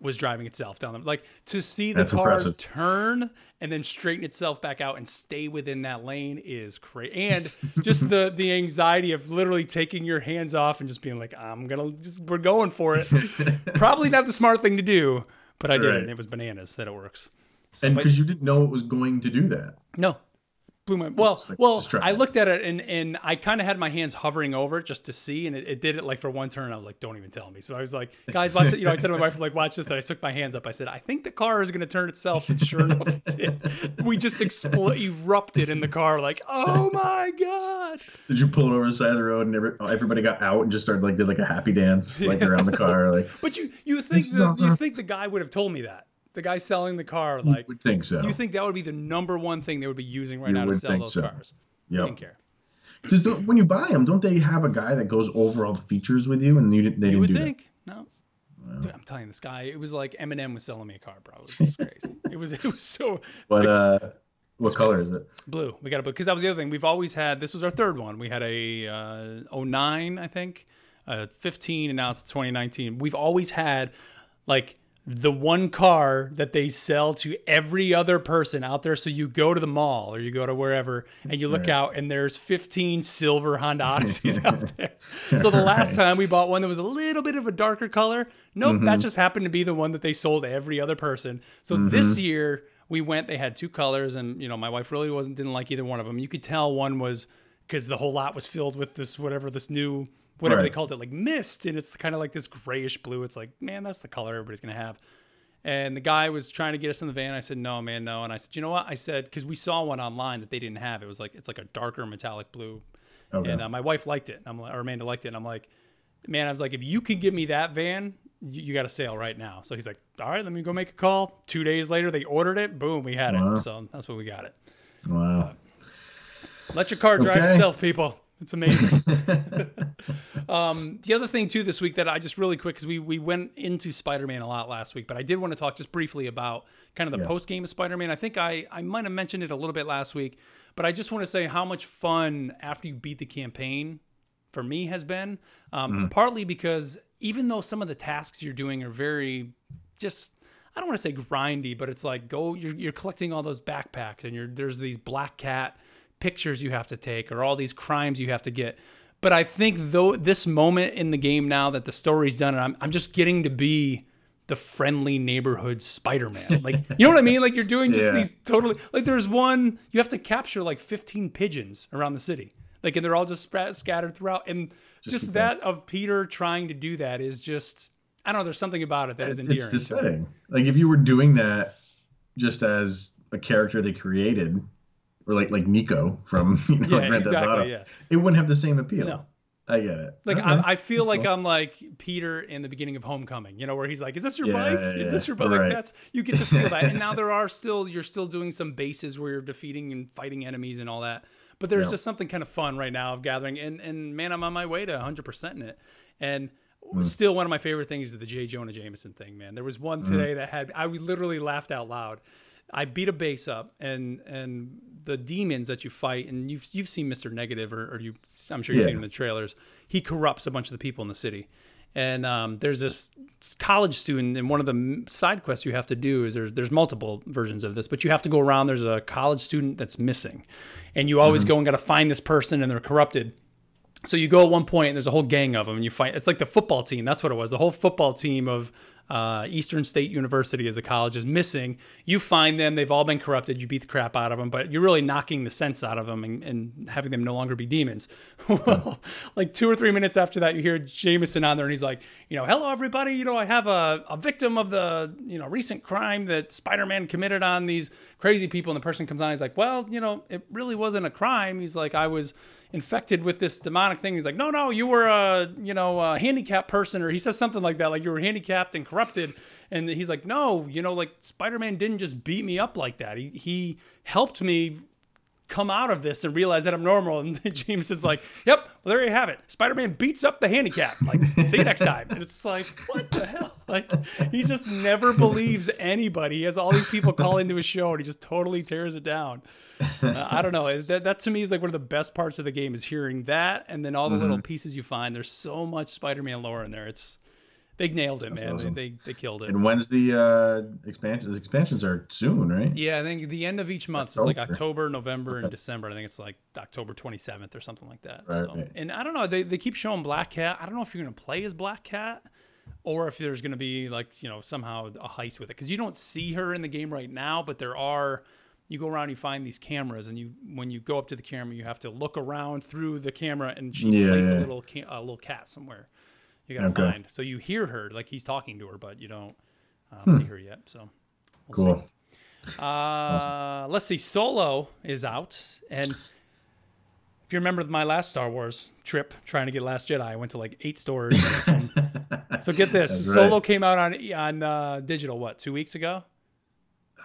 was driving itself down the like to see the That's car impressive. turn and then straighten itself back out and stay within that lane is crazy. And just the the anxiety of literally taking your hands off and just being like, I'm gonna just we're going for it. [LAUGHS] Probably not the smart thing to do, but I did it. Right. And it was bananas that it works. and because you didn't know it was going to do that. No. Blew my well. like, [LAUGHS] well, I looked at it and and I kind of had my hands hovering over it just to see, and it, it did it like for one turn. I was like, "Don't even tell me." So I was like, "Guys, watch it." You know, I said to my wife, "Like, watch this." And I took my hands up. I said, "I think the car is going to turn itself." And sure enough, it did. We just expl- erupted in the car, like, "Oh [LAUGHS] my god!" Did you pull it over the side of the road and every, everybody got out and just started like did like a happy dance like around the car? Like But you you think the, you think the guy would have told me that the guy selling the car, like, would think so. do you think that would be the number one thing they would be using right You now to sell think those so. cars? Yep. Didn't care. Just don't, when you buy them, don't they have a guy that goes over all the features with you? And you didn't, they You didn't would think. No. Dude, I'm telling you, this guy, it was like Eminem was selling me a car, bro. It was just crazy. [LAUGHS] it was it was so that. But uh, what color is it? blue. We got a blue because that was the other thing. We've always had this was our third one. We had a uh, 09, I think, uh, 15, and now it's 2019. We've always had like the one car that they sell to every other person out there. So you go to the mall or you go to wherever and you look Right. out and there's 15 silver Honda [LAUGHS] Odysseys out there. So the last time we bought one that was a little bit of a darker color, nope, that mm-hmm. just happened to be the one that they sold to every other person. So this mm-hmm. year we went, they had two colors and, you know, my wife really wasn't, didn't like either one of them. You could tell one was because the whole lot was filled with this, whatever, this new, whatever they called it, like mist. And it's kind of like this grayish blue. It's like, man, that's the color everybody's going to have. And the guy was trying to get us in the van. I said, no, man, no. And I said, you know what? I said, because we saw one online that they didn't have. It was like, it's like a darker metallic blue. Okay. And uh, my wife liked it. I'm like, or Amanda liked it. And I'm like, man, I was like, if you could give me that van, you, you got a sale right now. So he's like, all right, let me go make a call. Two days later, they ordered it. Boom, we had Wow. it. So that's what we got it. wow. Let your car drive Okay. itself, people. It's amazing. [LAUGHS] [LAUGHS] um, the other thing too this week that I just really quick because we we went into Spider Man a lot last week, but I did want to talk just briefly about kind of the Yeah. post game of Spider Man. I think I I might have mentioned it a little bit last week, but I just want to say how much fun after you beat the campaign for me has been. Um, Partly because even though some of the tasks you're doing are very just I don't want to say grindy, but it's like go you're you're collecting all those backpacks and you're there's these black cat pictures you have to take or all these crimes you have to get. But I think though this moment in the game now that the story's done and I'm I'm just getting to be the friendly neighborhood Spider-Man. [LAUGHS] Like you know what I mean? Like you're doing just Yeah. these totally like there's one you have to capture like 15 pigeons around the city. Like and they're all just spread, scattered throughout and just, the that of Peter trying to do that is just I don't know. There's something about it that is endearing. It's the setting. Like if you were doing that just as a character they created, or like like Niko from [LAUGHS] you know Yeah, Grand Theft exactly, Auto, yeah. it wouldn't have the same appeal. No. I get it. Like Okay. I, I feel That's like cool. I'm like Peter in the beginning of Homecoming, you know, where he's like, "Is this your Yeah, bike? yeah, Is this your bike?" Like that's you get to feel that. And now [LAUGHS] there are still you're still doing some bases where you're defeating and fighting enemies and all that. But there's Yeah. just something kind of fun right now of gathering. And and man, I'm on my way to 100 percent in it. And Hmm. still one of my favorite things is the J. Jonah Jameson thing, man. There was one Hmm. today that had I literally laughed out loud. I beat a base up, and and the demons that you fight, and you've you've seen Mister Negative, or, or you, I'm sure you've Yeah. seen him in the trailers. He corrupts a bunch of the people in the city, and um, there's this college student, and one of the side quests you have to do is there's there's multiple versions of this, but you have to go around. There's a college student that's missing, and you always go and got to find this person, and they're corrupted. So you go at one point, and there's a whole gang of them, and you fight. It's like the football team. That's what it was. The whole football team of uh, Eastern State University, as the college is missing. You find them. They've all been corrupted. You beat the crap out of them, but you're really knocking the sense out of them and, and having them no longer be demons. [LAUGHS] well, like two or three minutes after that, you hear Jameson on there, and he's like, you know, hello everybody. You know, I have a, a victim of the you know recent crime that Spider-Man committed on these crazy people. And the person comes on, he's like, well, you know, it really wasn't a crime. He's like, I was infected with this demonic thing. He's like, no, no, you were a, you know, a handicapped person, or he says something like that, like you were handicapped and corrupted. And he's like, no, you know, like Spider-Man didn't just beat me up like that. He he helped me come out of this and realize that I'm normal. [LAUGHS] And James is like, yep, well, there you have it. Spider-Man beats up the handicap. Like, see you next time. And it's like, what the hell? [LAUGHS] Like, he just never believes anybody. He has all these people call into his show and he just totally tears it down. Uh, I don't know. That, that to me is like one of the best parts of the game is hearing that and then all the little pieces you find. There's so much Spider-Man lore in there. It's they nailed it, man. awesome. They, they they killed it. And when's the uh, expansion? The expansions are soon, right? Yeah, I think the end of each month is like October. October, November, and December. I think it's like October 27th or something like that. Right, so, right. and I don't know. They, they keep showing Black Cat. I don't know if you're going to play as Black Cat or if there's going to be like, you know, somehow a heist with it. Because you don't see her in the game right now, but there are. You go around, you find these cameras, and you when you go up to the camera, you have to look around through the camera, and she Yeah, a little ca- a little cat somewhere. You gotta Okay. find. So you hear her like he's talking to her, but you don't um, see her yet. So we'll see. Cool. Uh, let's see. Solo is out, and if you remember my last Star Wars trip, trying to get Last Jedi, I went to like eight stores. and- [LAUGHS] so get this: That's Solo right. came out on on uh, digital. What two weeks ago?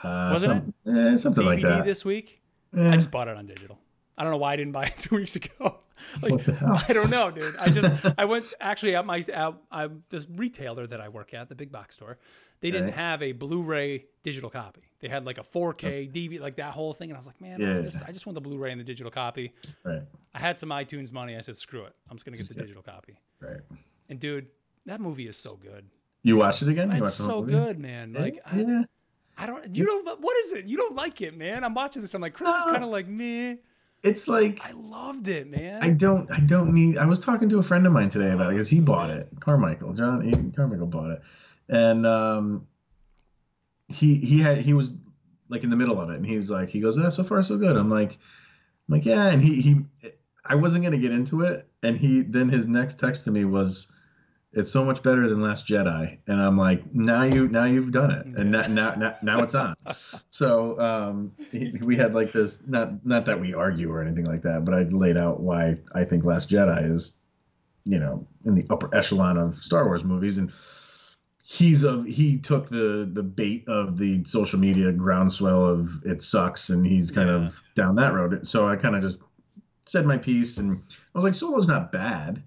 Uh, Wasn't some, eh, something DVD like that. this week. Eh, I just bought it on digital. I don't know why I didn't buy it [LAUGHS] two weeks ago. Like What the hell? [LAUGHS] I don't know, dude. I just [LAUGHS] I went actually at my at, I, this retailer that I work at, the big box store. They didn't Right. have a Blu-ray digital copy. They had like a 4K DVD, like that whole thing, and I was like, man, I Yeah. just I just want the Blu-ray and the digital copy. right, I had some iTunes money. I said, screw it, I'm just gonna get the digital copy. right. And dude, that movie is so good. You watched it again? You It's so good, man. Like I, yeah. I don't. You don't. What is it? You don't like it, man. I'm watching this. I'm like, Chris is kind of like me. It's like I loved it, man. I don't I don't need I was talking to a friend of mine today about it because he bought it. Carmichael. John Carmichael bought it. And um he he had he was like in the middle of it and he's like he goes, "Ah, so far so good." I'm like I'm like, "Yeah." And he he I wasn't going to get into it and he then his next text to me was it's so much better than Last Jedi, and I'm like, now you, now you've done it, and now, now, now, it's on. [LAUGHS] So um, he, we had like this, not, not that we argue or anything like that, but I laid out why I think Last Jedi is, you know, in the upper echelon of Star Wars movies, and he's of he took the the bait of the social media groundswell of it sucks, and he's kind Yeah. of down that road. So I kind of just said my piece, and I was like, Solo's not bad.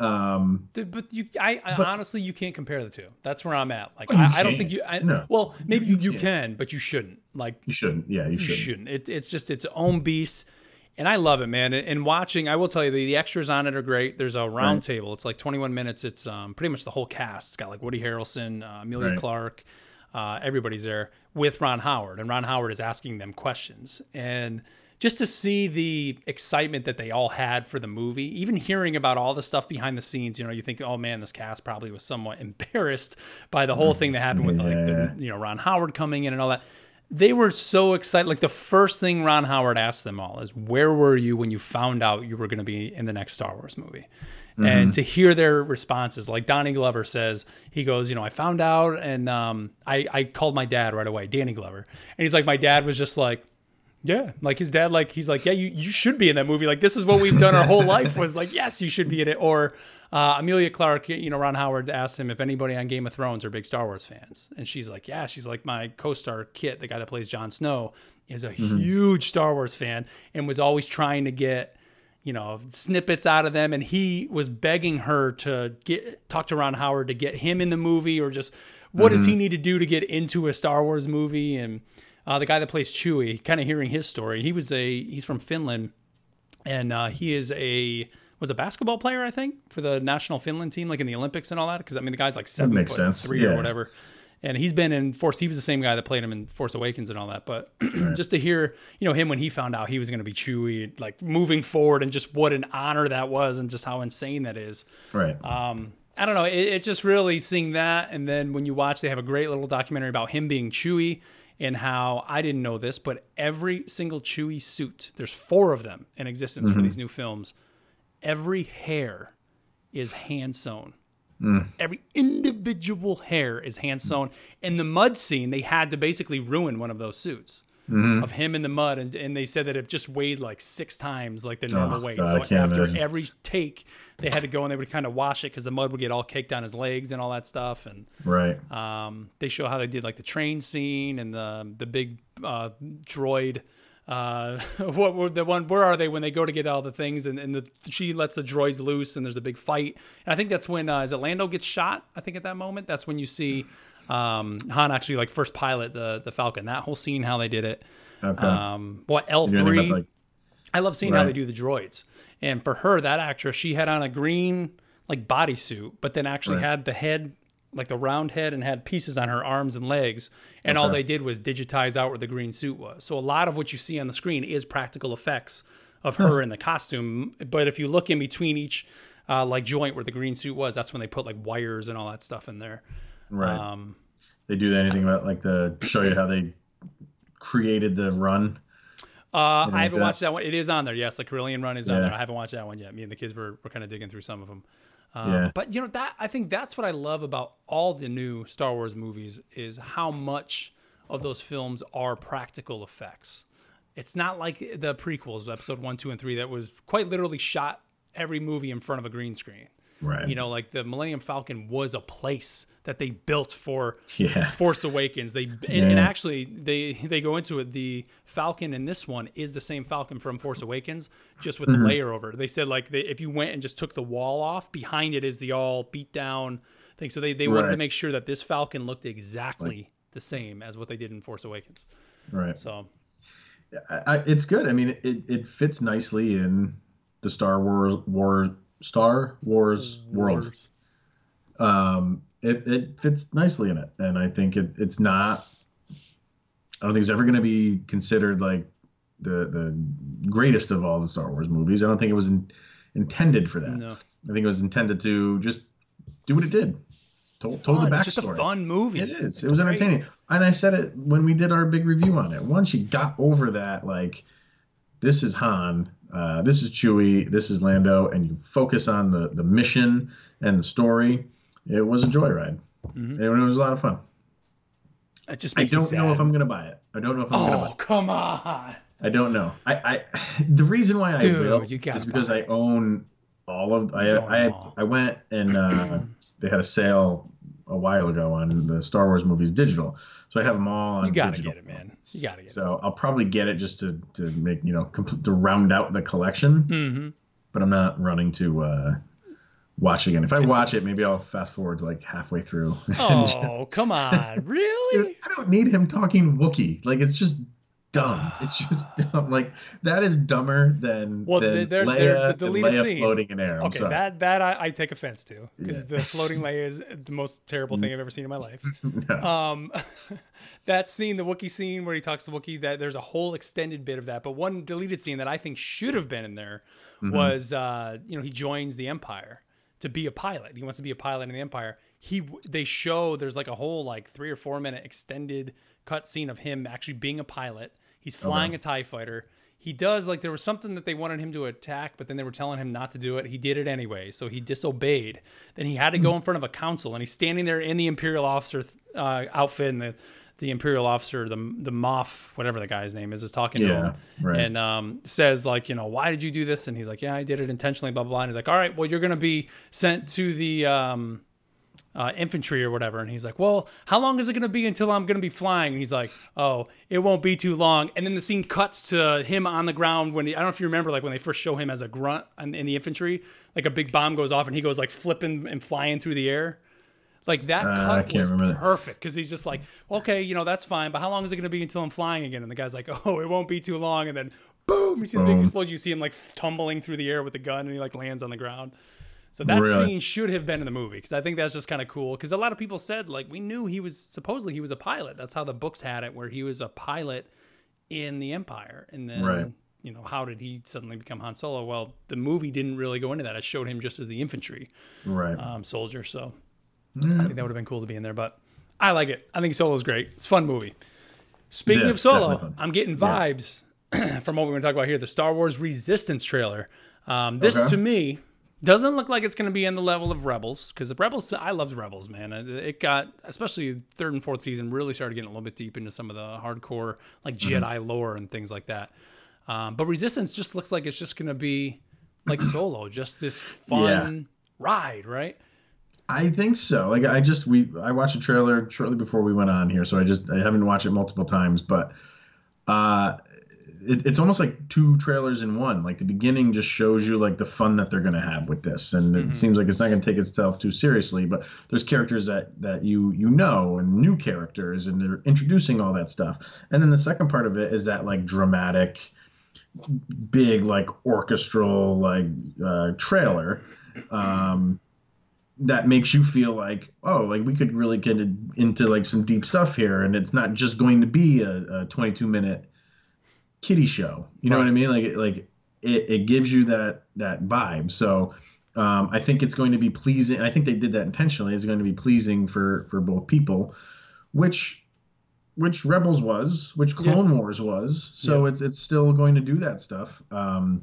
Um, Dude, but you, I, I But- honestly, you can't compare the two. That's where I'm at. Like, Oh, I, I don't think you. I, No. Well, maybe you, You can, but you shouldn't. Like, you shouldn't. Yeah, you you shouldn't. shouldn't. It, it's just its own beast, and I love it, man. And, and watching, I will tell you, the, the extras on it are great. There's a round Right. table. It's like 21 minutes. It's um, pretty much the whole cast. It's got like Woody Harrelson, uh, Emilia Right. Clarke, uh, everybody's there with Ron Howard, and Ron Howard is asking them questions and. Just to see the excitement that they all had for the movie, even hearing about all the stuff behind the scenes, you know, you think, oh man, this cast probably was somewhat [LAUGHS] embarrassed by the whole thing that happened with like the, you know Ron Howard coming in and all that. They were so excited. Like the first thing Ron Howard asked them all is, "Where were you when you found out you were going to be in the next Star Wars movie?" And to hear their responses, like Donnie Glover says, he goes, "You know, I found out, and um, I I called my dad right away, Danny Glover, and he's like, my dad was just like." Yeah, like his dad, like he's like, yeah, you, you should be in that movie. Like this is what we've done our whole life. Was like, yes, you should be in it. Or uh, Emilia Clarke, you know, Ron Howard asked him if anybody on Game of Thrones are big Star Wars fans, and she's like, yeah, she's like my co-star Kit, the guy that plays Jon Snow, is a huge Star Wars fan and was always trying to get you know snippets out of them and he was begging her to get talk to Ron Howard to get him in the movie or just what does he need to do to get into a Star Wars movie and uh, the guy that plays Chewie kind of hearing his story he was a he's from Finland and uh, he is a was a basketball player I think for the national Finland team like in the Olympics and all that because I mean the guy's like seven foot sense. three or whatever and he's been in Force. He was the same guy that played him in Force Awakens and all that. But [CLEARS THROAT] just to hear, you know, him when he found out he was going to be Chewie, like moving forward, and just what an honor that was, and just how insane that is. Right. Um, I don't know. It, it just really seeing that, and then when you watch, they have a great little documentary about him being Chewie and how I didn't know this, but every single Chewie suit, there's four of them in existence for mm-hmm. these new films. Every hair is hand sewn. Mm. Every individual hair is hand sewn. Mm. In the mud scene, they had to basically ruin one of those suits of him in the mud, and, and they said that it just weighed like six times like the normal Oh, weight. God, so after imagine. every take, they had to go and they would kind of wash it because the mud would get all caked on his legs and all that stuff. And right. um, they show how they did like the train scene and the the big uh, droid. Uh, [LAUGHS] what were the one? Where are they when they go to get all the things and, and the she lets the droids loose and there's a big fight. And I think that's when uh, is it Lando gets shot. I think at that moment that's when you see um, Han actually like first pilot the the Falcon. That whole scene, how they did it. Okay. Um, what L You know anything three? like, I love seeing how they do the droids. And for her, that actress, she had on a green like bodysuit, but then actually Right. had the head, like the round head, and had pieces on her arms and legs. And all they did was digitize out where the green suit was. So a lot of what you see on the screen is practical effects of her in the costume. But if you look in between each uh, like joint where the green suit was, that's when they put like wires and all that stuff in there. Right. Um, they do anything about like the show you how they created the run. Uh, I haven't that? watched that one. It is on there. Yes, the Carillion Run is on there. I haven't watched that one yet. Me and the kids were, were kind of digging through some of them. Um, Yeah. But you know that I think that's what I love about all the new Star Wars movies is how much of those films are practical effects. It's not like the prequels, Episode One, Two, and Three, that was quite literally shot every movie in front of a green screen. Right. You know, like the Millennium Falcon was a place that they built for [LAUGHS] Yeah. Force Awakens. They and, and actually they they go into it. The Falcon in this one is the same Falcon from Force Awakens, just with Mm-hmm. the layer over. They said like they, if you went and just took the wall off, behind it is the all beat down thing. So they they wanted to make sure that this Falcon looked exactly the same as what they did in Force Awakens. Right. So I, I, it's good. I mean, it, it fits nicely in the Star Wars war Star Wars world. Um, it, it fits nicely in it, and I think it, it's not. I don't think it's ever going to be considered like the the greatest of all the Star Wars movies. I don't think it was in, intended for that. No. I think it was intended to just do what it did. Told, told the backstory. It's just a fun movie. It is. It's it was great. entertaining. And I said it when we did our big review on it. Once you got over that, like, this is Han, uh, this is Chewie, this is Lando, and you focus on the, the mission and the story, it was a joyride. Mhm. And it was a lot of fun. It just I don't know if. I'm going to buy it. I don't know if I'm going to buy Oh it. come on! I don't know. I, I [SIGHS] the reason why I Dude, will is because I own all of I I. I went and uh, [CLEARS THROAT] they had a sale a while ago on the Star Wars movies digital, so I have them all on You gotta digital. get it, man. You gotta get it. So I'll probably get it just to to make you know complete, to round out the collection. Mm-hmm. but I'm not running to uh, watch again. If I It's watch it, maybe I'll fast forward to like halfway through. [LAUGHS] just- Oh come on! [LAUGHS] Really? Dude, I don't need him talking Wookiee. Like it's just dumb. [SIGHS] It's just dumb. Like that is dumber than Well, than they're- Leia, they're the deleted Leia scenes. floating in air. I'm Okay, sorry. that that I, I take offense to because Yeah. the floating Leia is the most terrible thing I've ever seen in my life. [LAUGHS] No. Um, that scene, the Wookiee scene where he talks to Wookiee, that there's a whole extended bit of that. But one deleted scene that I think should have been in there Mm-hmm. was, uh, you know, he joins the Empire to be a pilot. He wants to be a pilot in the Empire. He they show there's like a whole like three or four minute extended cut scene of him actually being a pilot. He's flying a Tie fighter. He does like there was something that they wanted him to attack, but then they were telling him not to do it. He did it anyway, so he disobeyed. Then he had to go in front of a council, and he's standing there in the Imperial officer uh, outfit, and the the Imperial officer, the the Moff, whatever the guy's name is, is talking to him, right. and um, says like, you know, why did you do this? And he's like, yeah, I did it intentionally, blah blah. blah. And he's like, all right, well, you're gonna be sent to the um, uh, infantry or whatever. And he's like, well, how long is it going to be until I'm going to be flying? And he's like, oh, it won't be too long. And then the scene cuts to him on the ground when he, I don't know if you remember, like when they first show him as a grunt in, in the infantry, like a big bomb goes off and he goes like flipping and flying through the air. Like that Uh, cut can't was remember perfect because he's just like, okay, you know, that's fine, but how long is it going to be until I'm flying again? And the guy's like, [LAUGHS] oh, it won't be too long. And then boom, you see the big explosion. You see him like tumbling through the air with the gun and he like lands on the ground. So that Really? scene should have been in the movie because I think that's just kind of cool. Because a lot of people said like we knew he was supposedly he was a pilot. That's how the books had it, where he was a pilot in the Empire, and then Right. you know how did he suddenly become Han Solo? Well, the movie didn't really go into that. It showed him just as the infantry Right. um, soldier. So I think that would have been cool to be in there. But I like it. I think Solo's great. It's a fun movie. Speaking Yeah, of Solo. I'm getting vibes [CLEARS THROAT] from what we're going to talk about here. The Star Wars Resistance trailer. Um, this Okay. to me doesn't look like it's going to be in the level of Rebels because the Rebels. I loved Rebels, man. It it got especially third and fourth season really started getting a little bit deep into some of the hardcore like Mm-hmm. Jedi lore and things like that. Um, but Resistance just looks like it's just going to be like Solo, just this fun ride, right? I think so. Like I just we I watched a trailer shortly before we went on here, so I just I haven't watched it multiple times, but uh it, it's almost like two trailers in one. Like the beginning just shows you like the fun that they're gonna have with this, and it seems like it's not gonna take itself too seriously. But there's characters that that you you know and new characters, and they're introducing all that stuff. And then the second part of it is that like dramatic, big like orchestral like uh, trailer. Um, that makes you feel like oh like we could really get into like some deep stuff here and it's not just going to be a, a 22 minute kitty show. You know what i mean? Like like it, it gives you that that vibe. So um, i think it's going to be pleasing i think they did that intentionally it's going to be pleasing for for both people which which rebels was which clone wars was. So it's it's still going to do that stuff. Um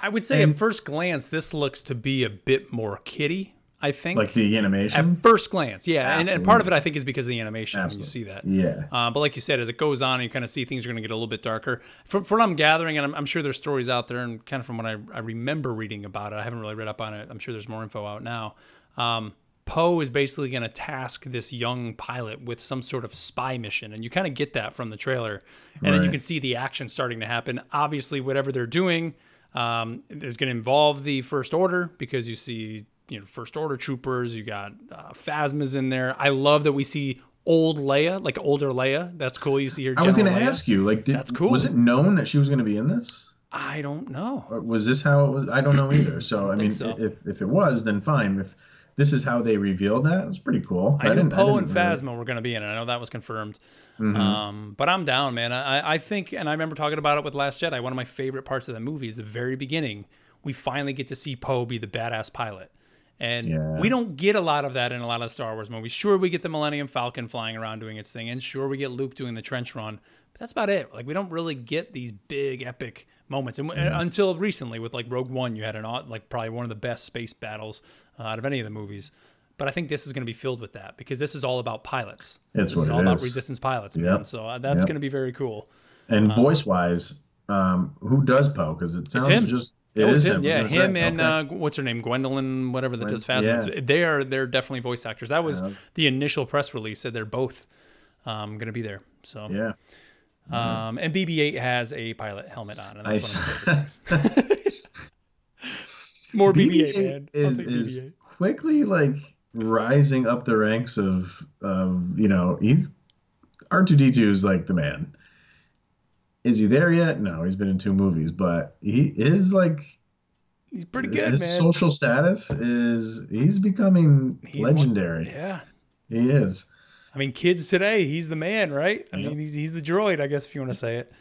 I would say And- at first glance, this looks to be a bit more kiddie. I think like the animation at first glance, yeah, and, and part of it I think is because of the animation. When you see that, yeah uh, but like you said, as it goes on, you kind of see things are going to get a little bit darker. From, from what I'm gathering, and I'm, I'm sure there's stories out there, and kind of from what I, I remember reading about it, I haven't really read up on it. I'm sure there's more info out now. Um, Poe is basically going to task this young pilot with some sort of spy mission, and you kind of get that from the trailer, and then you can see the action starting to happen. Obviously, whatever they're doing um, is going to involve the First Order because you see, you know, First Order troopers. You got uh, Phasma's in there. I love that we see old Leia, like older Leia. That's cool. You see her. I was going to ask you, like, did, That's cool. Was it known that she was going to be in this? I don't know. Or was this how it was? I don't know either. So I, mean, so. if if it was, then fine. If this is how they revealed that. It was pretty cool. I, knew didn't- Poe and Phasma were going to be in it. I know that was confirmed. Mhm. Um, but I'm down, man. I, I think, and I remember talking about it with Last Jedi. One of my favorite parts of the movie is the very beginning. We finally get to see Poe be the badass pilot. And Yeah. we don't get a lot of that in a lot of Star Wars movies. Sure, we get the Millennium Falcon flying around doing its thing, and sure, we get Luke doing the trench run. But that's about it. Like we don't really get these big epic moments, and and until recently with like Rogue One, you had an like probably one of the best space battles uh, out of any of the movies. But I think this is going to be filled with that because this is all about pilots. It's this is all about resistance pilots, man. Yep. So uh, that's Yep. going to be very cool. And voice wise, um, who does Poe? Because it sounds him. just it Oh, it's is him. Yeah, him say, and okay. uh, what's her name, Gwendoline, whatever that does Phasma. yeah. They are they're definitely voice actors. That was Yeah. the initial press release said they're both um, going to be there. So yeah. um, and BB-8 has a pilot helmet on, and that's I- one of my favorite things. [LAUGHS] [LAUGHS] More BB-8, man. Is, is BB-8. quickly like rising up the ranks of of you know he's R2D2 is like the man. Is he there yet? No, he's been in two movies, but he is like He's pretty good, his man. social status is he's becoming He's one- legendary. yeah. He is. I mean, kids today, he's the man, right? I Yep. mean, he's, he's the droid, I guess, if you want to say it.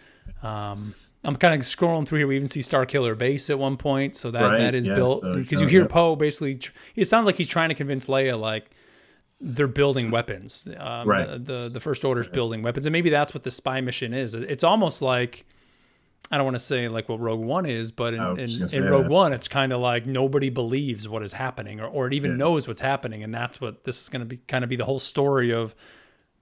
Um, I'm kind of scrolling through here. We even see Star Killer Base at one point, so that Right, that is yeah, built because sure, you hear yep. Poe basically. It sounds like he's trying to convince Leia like they're building weapons. Um, Right. The, the the First Order's building weapons, and maybe that's what the spy mission is. It's almost like. I don't want to say like what Rogue One is, but in, in, in Rogue that. One, it's kind of like nobody believes what is happening or, or it even Yeah. knows what's happening. And that's what this is going to be kind of be the whole story of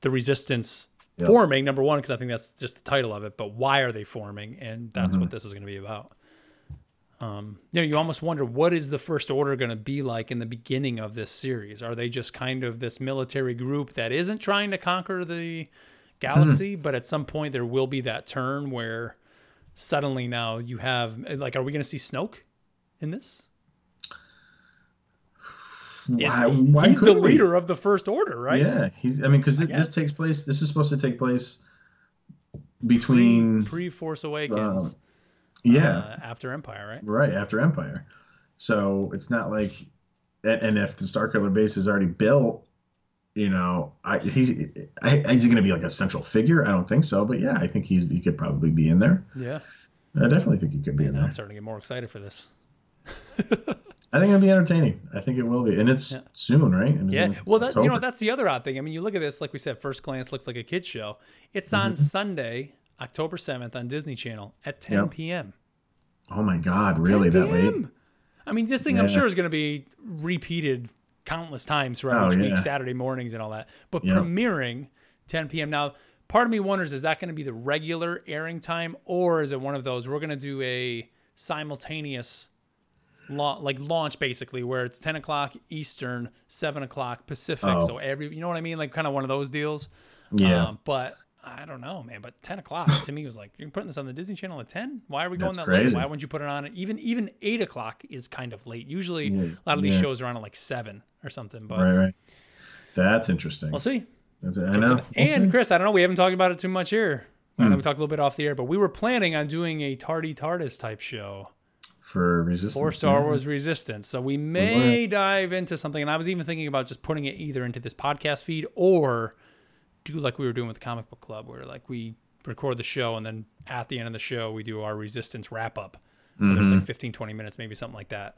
the resistance Yep. forming number one because i think that's just the title of it but why are they forming? And that's Mm-hmm. what this is going to be about. Um you know you almost wonder what is the first order going to be like in the beginning of this series? Are they just kind of this military group that isn't trying to conquer the galaxy but at some point there will be that turn where suddenly now you have like are we going to see snoke in this? Is Why, he- why he's the couldn't we? leader of the first order right Yeah, he's. I mean, because this, this takes place. This is supposed to take place between. pre Force Awakens, um, yeah, uh, after Empire, right? right after Empire. So it's not like, and, if the Starkiller base is already built, you know, I, he's I, is going to be like a central figure? I don't think so, but yeah, I think he's he could probably be in there. Yeah, I definitely think he could be in now there. I'm starting to get more excited for this. [LAUGHS] I think it'll be entertaining. I think it will be, and it's Yeah. soon, right? I mean, Yeah, well, that, you know that's the other odd thing. I mean, you look at this, like we said, first glance looks like a kids show. It's on Mm-hmm. Sunday, October seventh, on Disney Channel at 10 Yep. p.m. Oh my God, really that late? I mean, this thing I'm sure is going to be repeated countless times throughout Oh, each week, yeah. Saturday mornings and all that. But Yep. premiering 10 p.m. Now, part of me wonders is that going to be the regular airing time, or is it one of those we're going to do a simultaneous la- like launch basically where it's 10 o'clock Eastern, 7 o'clock Pacific. Oh. So every, you know what I mean? Like kind of one of those deals. Yeah, Um, but I don't know, man. But 10 o'clock to me was like, you're putting this on the Disney Channel at 10? Why are we going That's that late? Why wouldn't you put it on? Even even 8 o'clock is kind of late. Usually Yeah, a lot of these yeah. shows are on at like 7 or something. But right, right. That's interesting. we'll see. That's it. I know. And. Chris, I don't know. We haven't talked about it too much here. I Hmm. know we talked a little bit off the air, but we were planning on doing a Tardy TARDIS type show for resistance. for Star yeah. Wars Resistance. So we may dive into something, and I was even thinking about just putting it either into this podcast feed or do like we were doing with the comic book club, where like we record the show and then at the end of the show we do our Resistance wrap up. Whether it's Mm-hmm. like 15, 20 minutes, maybe something like that.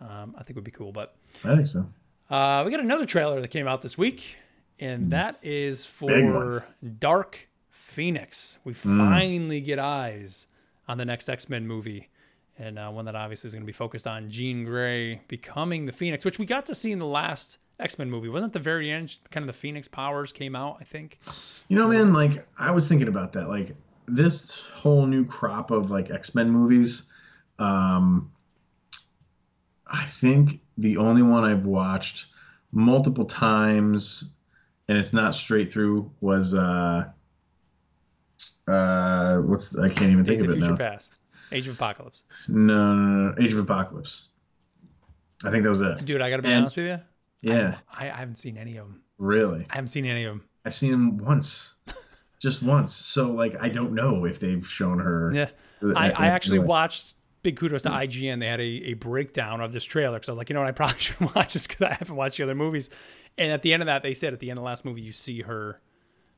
Um, I think would be cool. But I think so. uh, we got another trailer that came out this week, and that is for Dark Phoenix. We Hmm. finally get eyes on the next X Men movie, and uh, one that obviously is going to be focused on Jean Grey becoming the Phoenix, which we got to see in the last X Men movie. Wasn't the very end kind of the Phoenix powers came out? I think. You know, man, like I was thinking about that. Like this whole new crop of like X Men movies. Um, I think the only one I've watched multiple times, and it's not straight through, was uh, uh, what's I can't even think of of it Future now. Past, Age of Apocalypse. No, no, no, Age of Apocalypse. I think that was it. Dude, I got to be And- honest with you. Yeah, I, I haven't seen any of them. really. I haven't seen any of them. I've seen them once, [LAUGHS] just once. So like, I don't know if they've shown her. Yeah. I, I actually watched big kudos to IGN. They had a, a breakdown of this trailer because I was like, you know what, I probably [LAUGHS] should watch this because I haven't watched the other movies. And at the end of that, they said at the end of the last movie, you see her.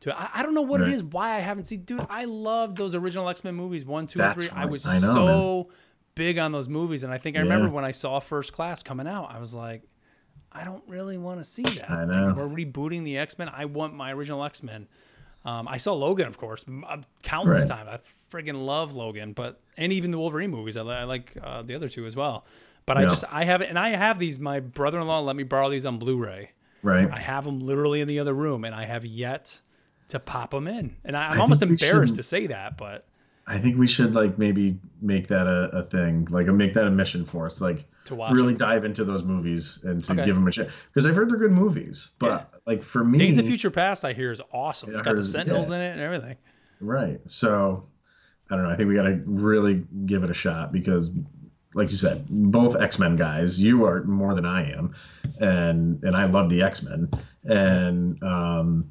To I, I don't know what Right. it is, why I haven't seen. Dude, I love those original X Men movies, one, two, and That's three. I was I know, so big on those movies, and I think I remember when I saw First Class coming out, I was like, I don't really want to see that. I Like, we're rebooting the X Men. I want my original X Men. Um, I saw Logan, of course, uh, countless Right. times. I friggin' love Logan, but and even the Wolverine movies. I, I like uh, the other two as well. But I just I have it, and I have these. My brother-in-law let me borrow these on Blu-ray. Right. I have them literally in the other room, and I have yet to pop them in. And I, I'm think almost embarrassed to say that, but I think we should like maybe make that a, a thing, like make that a mission for us, like to watch really it. dive into those movies and to Okay. give them a chance. Because I've heard they're good movies, but like for me, Days of Future Past, I hear is awesome. It's got the Sentinels yeah. in it and everything. right? So I don't know. I think we got to really give it a shot because, like you said, both X Men guys, you are more than I am, and and I love the X Men, and um,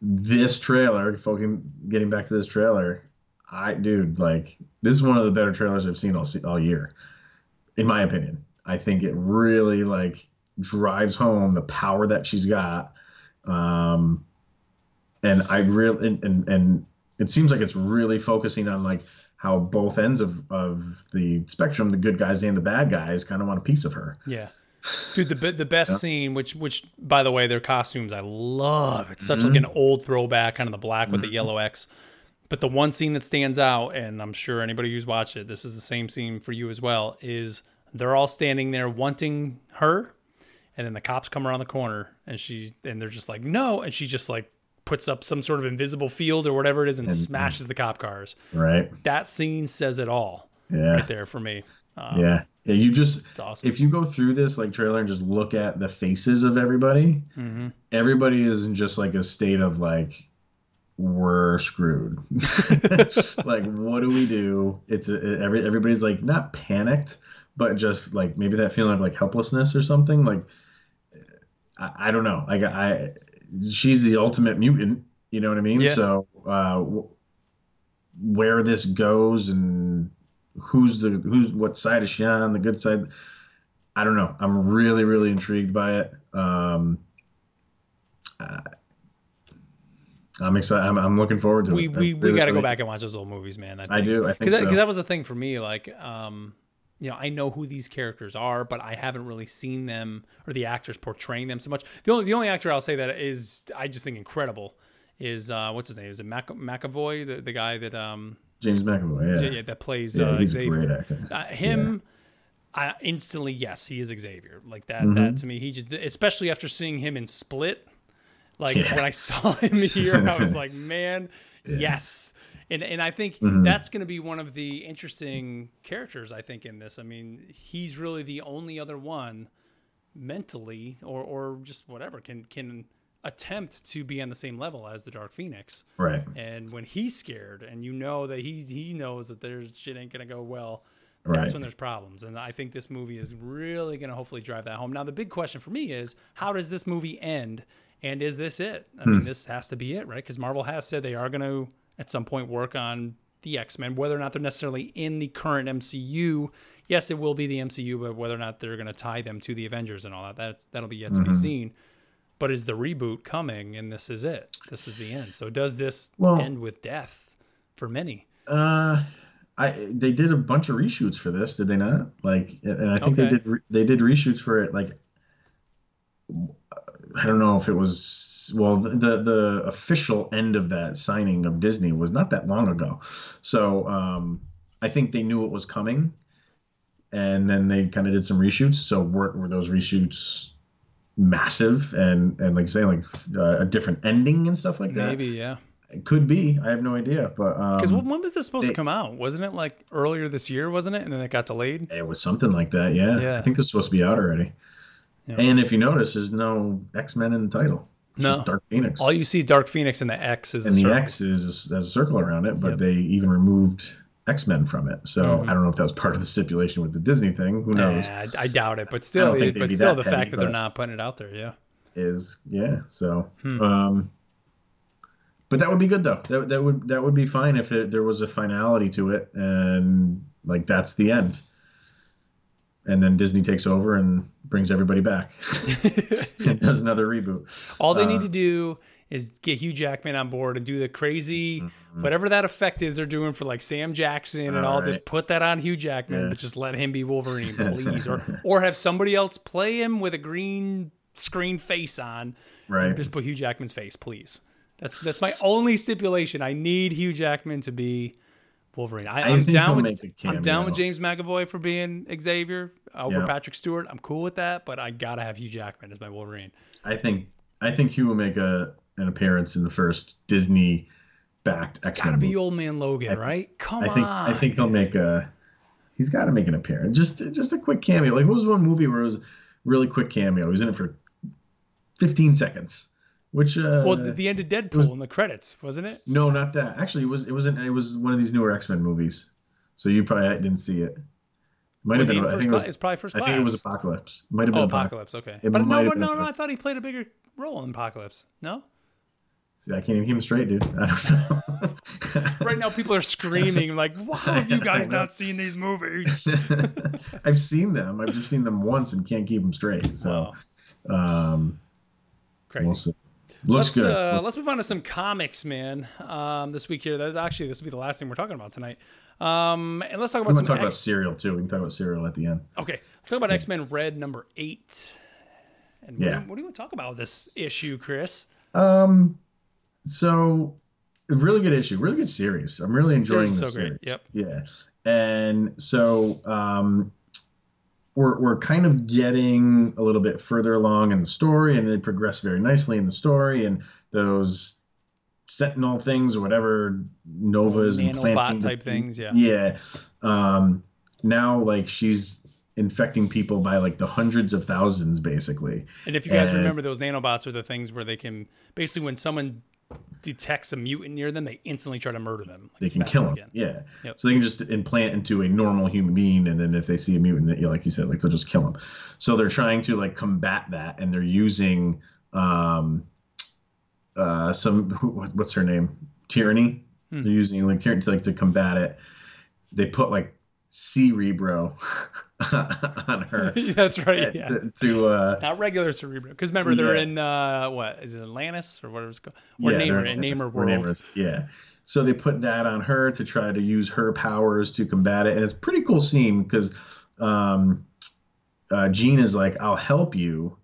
this trailer, fucking getting back to this trailer, I dude, like this is one of the better trailers I've seen all all year, in my opinion. I think it really like drives home the power that she's got. Um, and I really and, and and it seems like it's really focusing on like how both ends of of the spectrum, the good guys and the bad guys, kind of want a piece of her. Yeah. Dude, the the best Yeah. scene, which which by the way, their costumes I love. It's such Mm-hmm. like an old throwback, kind of the black with the yellow X. But the one scene that stands out, and I'm sure anybody who's watched it, this is the same scene for you as well, is they're all standing there wanting her, and then the cops come around the corner, and she and they're just like no, and she just like puts up some sort of invisible field or whatever it is and smashes the cop cars. Right? That scene says it all Yeah. right there for me. Um, Yeah. Yeah. You just It's awesome. if you go through this like trailer and just look at the faces of everybody, hmm everybody is in just like a state of like we're screwed. [LAUGHS] [LAUGHS] like what do we do? It's a, every everybody's like not panicked, but just like maybe that feeling of like helplessness or something. Like I, I don't know. Like I, she's the ultimate mutant. You know what I mean? Yeah. So uh, where this goes and who's the who's what side is she on? The good side. I don't know. I'm really really intrigued by it. Um, uh, I'm excited. I'm, I'm looking forward to we it. I we, we really- got to go back and watch those old movies, man. I do. I think because that, so. 'cause that was the thing for me. Like, um, you know, I know who these characters are, but I haven't really seen them or the actors portraying them so much. The only the only actor I'll say that is I just think incredible is uh, what's his name? Is it Mac- McAvoy, the, the guy that um James McAvoy. Yeah, yeah, that plays Yeah, uh, he's a Xavier. great actor. Uh, him. I instantly yes, he is Xavier. Like that. Mm-hmm. That to me, he just especially after seeing him in Split. Like Yeah. when I saw [LAUGHS] him here, I was [LAUGHS] like, man, yes. And and I think Mm-hmm. that's going to be one of the interesting characters. I think in this. I mean, he's really the only other one mentally or or just whatever can can attempt to be on the same level as the Dark Phoenix. Right. And when he's scared, and you know that he he knows that there's shit ain't gonna go well, Right. that's when there's problems. And I think this movie is really gonna hopefully drive that home. Now the big question for me is, how does this movie end? And is this it? I Hmm. mean, this has to be it, right? Because Marvel has said they are gonna at some point work on the X Men, whether or not they're necessarily in the current MCU. Yes, it will be the MCU, but whether or not they're gonna tie them to the Avengers and all that, that's that'll be yet to Mm-hmm. be seen. But is the reboot coming and this is it? This is the end. So does this Well- end with death for many? Uh, I they did a bunch of reshoots for this, did they not? Like, and I think they did re- they did reshoots for it. Like, I don't know if it was well the, the the official end of that signing of Disney was not that long ago, so um, I think they knew it was coming, and then they kind of did some reshoots. So were, were those reshoots massive and and like say like uh, a different ending and stuff like that? Maybe, yeah. It could be. I have no idea, but um, Because when was this supposed to come out? Wasn't it like earlier this year? Wasn't it? And then it got delayed. It was something like that, yeah. Yeah. I think this is supposed to be out already. Yeah. And if you notice, there's no X Men in the title. It's No. Dark Phoenix. All you see, Dark Phoenix and the X is and the the circle. X is there's a circle around it, but Yep. they even removed X Men from it. So Mhm. I don't know if that was part of the stipulation with the Disney thing. Who knows? I, I doubt it, but still, they'd but still, the petty, fact that they're not putting it out there, yeah. Is yeah. So, Hmm. um, but that would be good though. That that would that would be fine if it, there was a finality to it, and like that's the end. And then Disney takes over and brings everybody back [LAUGHS] [LAUGHS] and does another reboot. All they Uh, need to do is get Hugh Jackman on board and do the crazy Mm-hmm. whatever that effect is they're doing for like Sam Jackson and all. All Just put that on Hugh Jackman, Yeah. but just let him be Wolverine, [LAUGHS] please, or or have somebody else play him with a green screen face on. Right. Just put Hugh Jackman's face, please. That's that's my only stipulation. I need Hugh Jackman to be Wolverine. I, think down with I'm down with. James McAvoy for being Xavier over Yeah. Patrick Stewart. I'm cool with that, but I gotta have Hugh Jackman as my Wolverine. I think I think he will make a an appearance in the first Disney backed X Men. Gotta be Old Man Logan, right? Come I think on. I think he'll make a. He's got to make an appearance. Just just a quick cameo. Like what was one movie where it was a really quick cameo? He was in it for 15 seconds. Which uh, well, the, end of Deadpool was- in the credits, wasn't it? no, not that. Actually, it was it wasn't. It was one of these newer X Men movies. So you probably didn't see it. Might Was have been. I think it was. it's probably first I think it was Apocalypse. Might have been oh, Apocalypse. Okay, It but no, no, no. I thought he played a bigger role in Apocalypse. No. I can't even keep him straight, dude. I don't know. [LAUGHS] Right now, people are screaming like, "Why [LAUGHS] have you guys not seen these movies?" [LAUGHS] I've seen them. I've just seen them once and can't keep them straight. So, Wow, um, crazy. we'll see. Looks let's, good. Uh, let's move on to some comics, man. Um, this week here, that's actually this will be the last thing we're talking about tonight. Um, and let's talk we about some to talk about X- cereal too. We can talk about cereal at the end. Okay, let's talk about X Men Red number eight. And Yeah. what, what do you want to talk about with this issue, Chris? Um, so a really good issue, really good series. I'm really enjoying this is so great. series. Yep. Yeah, and so um, we're we're kind of getting a little bit further along in the story, and they progress very nicely in the story, and those sentinel things or whatever novas and planting type things, yeah. yeah um now like she's infecting people by like the hundreds of thousands basically And if you guys And- remember, those nanobots are the things where they can basically, when someone detects a mutant near them, they instantly try to murder them. like they can kill them yeah Yep. so they can just implant into a normal human being and then if they see a mutant that you like you said like they'll just kill them so they're trying to like combat that and they're using um uh some who, what's her name Trinary Hmm. they're using like Trinary to like to combat it they put like cerebro [LAUGHS] on her [LAUGHS] That's right. Yeah. to, to uh Not regular Cerebro, because remember they're Yeah. in uh, what is it Atlantis or whatever it's called, or Yeah, Namor in Namor or World. Namor's, Yeah. So they put that on her to try to use her powers to combat it, and it's a pretty cool scene because um, uh, Jean is like, "I'll help you,"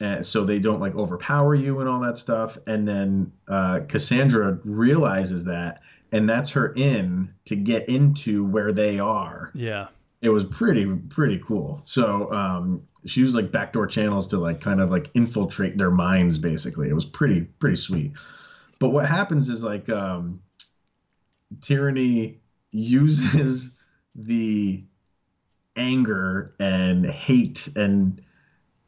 and so they don't like overpower you and all that stuff. And then uh, Cassandra realizes that, and that's her in to get into where they are Yeah. it was pretty pretty cool. So um, she was like backdoor channels to like kind of like infiltrate their minds. Basically, it was pretty pretty sweet. But what happens is like um, Trinary uses [LAUGHS] the anger and hate and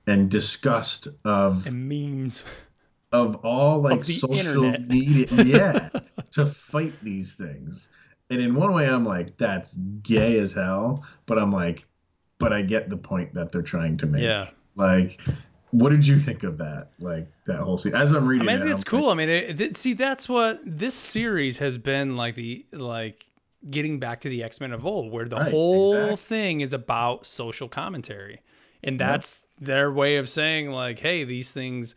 and disgust of And memes. of all like Of social internet. media [LAUGHS] yeah to fight these things and in one way i'm like that's gay as hell but i'm like but i get the point that they're trying to make Yeah. like what did you think of that like that whole scene as i'm reading, I mean, it it's I'm cool. I mean, it, it- see, that's what this series has been like the like getting back to the X Men of old, where the Right, whole exactly. thing is about social commentary, and that's their way of saying like, hey, these things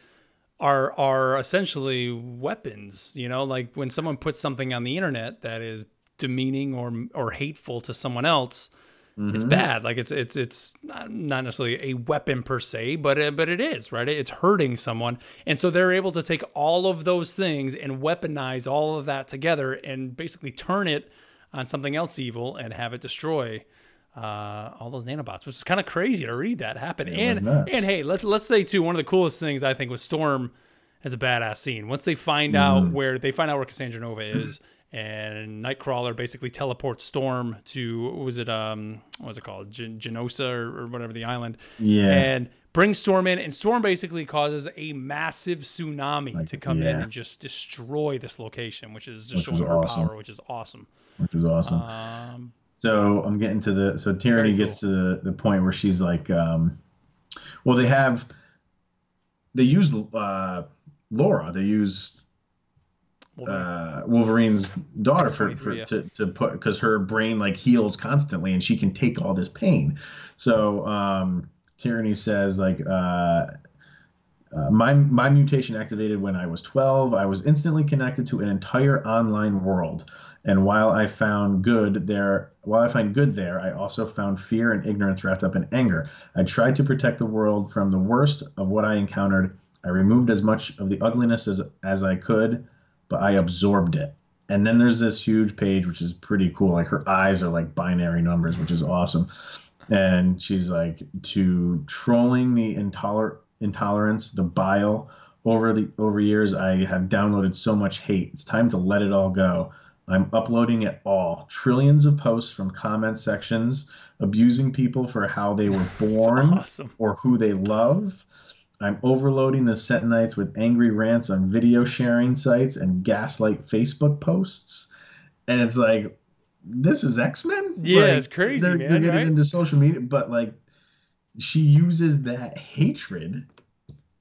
are are essentially weapons. You know, like when someone puts something on the internet that is demeaning or or hateful to someone else. It's Mhm. bad. Like it's it's it's not not necessarily a weapon per se, but it, but it is right. It's hurting someone, and so they're able to take all of those things and weaponize all of that together, and basically turn it on something else evil and have it destroy uh, all those nanobots, which is kind of crazy to read that happen. It and and hey, let's let's say too, one of the coolest things I think was Storm has a badass scene. Once they find out Mm. where they find out where Cassandra Nova is, [CLEARS THROAT] and Nightcrawler basically teleports Storm to what was it um what was it called Gen- Genosha or, or whatever the island, yeah and brings Storm in, and Storm basically causes a massive tsunami Like, to come in and just destroy this location, which is just Which showing her awesome. power, which is awesome. which was awesome Um, so i'm getting to the so Trinary Very gets to the, the point where she's like um well they have they use uh laura they use uh, Wolverine's daughter for, for yeah. to, to put because her brain like heals constantly and she can take all this pain. So um, Trinary says like uh, uh, my my mutation activated when I was 12. I was instantly connected to an entire online world, and while I found good there, while I find good there, I also found fear and ignorance wrapped up in anger. I tried to protect the world from the worst of what I encountered. I removed as much of the ugliness as as I could, but I absorbed it. And then there's this huge page which is pretty cool. Like her eyes are like binary numbers, which is awesome. And she's like to trolling the intoler- intolerance, the bile over the over years I have downloaded so much hate. It's time to let it all go. I'm uploading it all. Trillions of posts from comment sections abusing people for how they were [LAUGHS] born awesome. or who they love. I'm overloading the Setonites with angry rants on video sharing sites and gaslight Facebook posts. And it's like, this is X Men? Yeah, like, it's crazy, they're, man, They're getting right? into social media, but like, she uses that hatred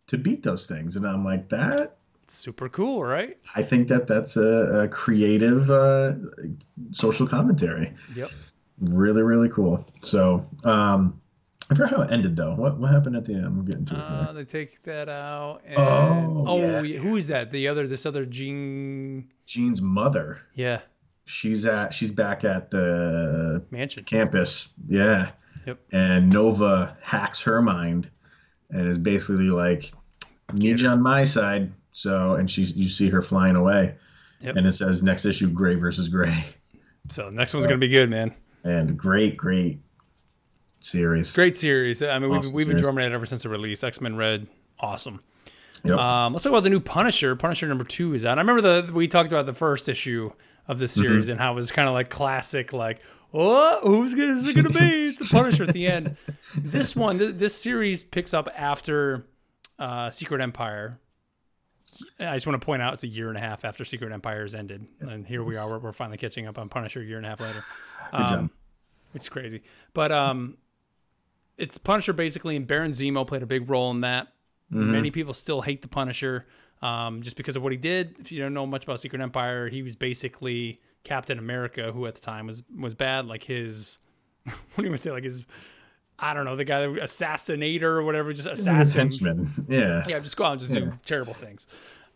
to beat those things. And I'm like, that, It's super cool, right? I think that that's a, a creative uh, social commentary. Yep. Really, really cool. So, um, I forgot how it ended though. What what happened at the end? I'm getting to it. Uh, they take that out. And, Oh, oh, yeah. who is that? The other, this other Jean. Jean's mother. Yeah, She's at she's back at the mansion. campus. Yeah. Yep. And Nova hacks her mind and is basically like, need you on my side. So and she you see her flying away. Yep. And it says next issue Grey versus Grey. So next one's gonna be good, man. And great, great series. Great series. I mean, we've, we've been drumming it ever since the release. X Men Red, awesome. Yep. Um, let's talk about the new Punisher. Punisher number two is out. I remember the we talked about the first issue of this Mm-hmm. series and how it was kind of like classic, like, oh, who's gonna, is it gonna be? It's the Punisher at the end. [LAUGHS] This one, th- this series picks up after uh, Secret Empire. I just want to point out it's a year and a half after Secret Empire has ended, and here we are. We're, we're finally catching up on Punisher a year and a half later. Good job. Um, It's crazy, but um, it's Punisher basically, and Baron Zemo played a big role in that. Mm-hmm. Many people still hate the Punisher um, just because of what he did. If you don't know much about Secret Empire, he was basically Captain America, who at the time was was bad. Like his, [LAUGHS] what do you want to say? Like his, I don't know, the guy assassinator or whatever, just assassin. Henchman. Yeah. Yeah, just go out and just Yeah. do terrible things.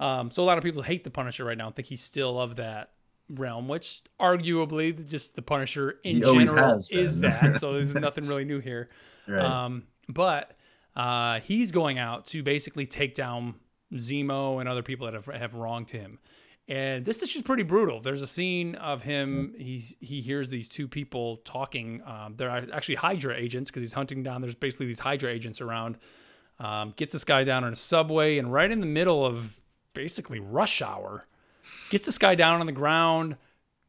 Um, so a lot of people hate the Punisher right now and think he's still of that realm, which arguably just the Punisher in He general is that. So there's [LAUGHS] nothing really new here. Right. Um, but uh, he's going out to basically take down Zemo and other people that have, have wronged him. And this is just pretty brutal. There's a scene of him. He's he hears these two people talking. Um, they're actually Hydra agents because he's hunting down. There's basically these Hydra agents around. Um, gets this guy down on a subway and right in the middle of basically rush hour, gets this guy down on the ground,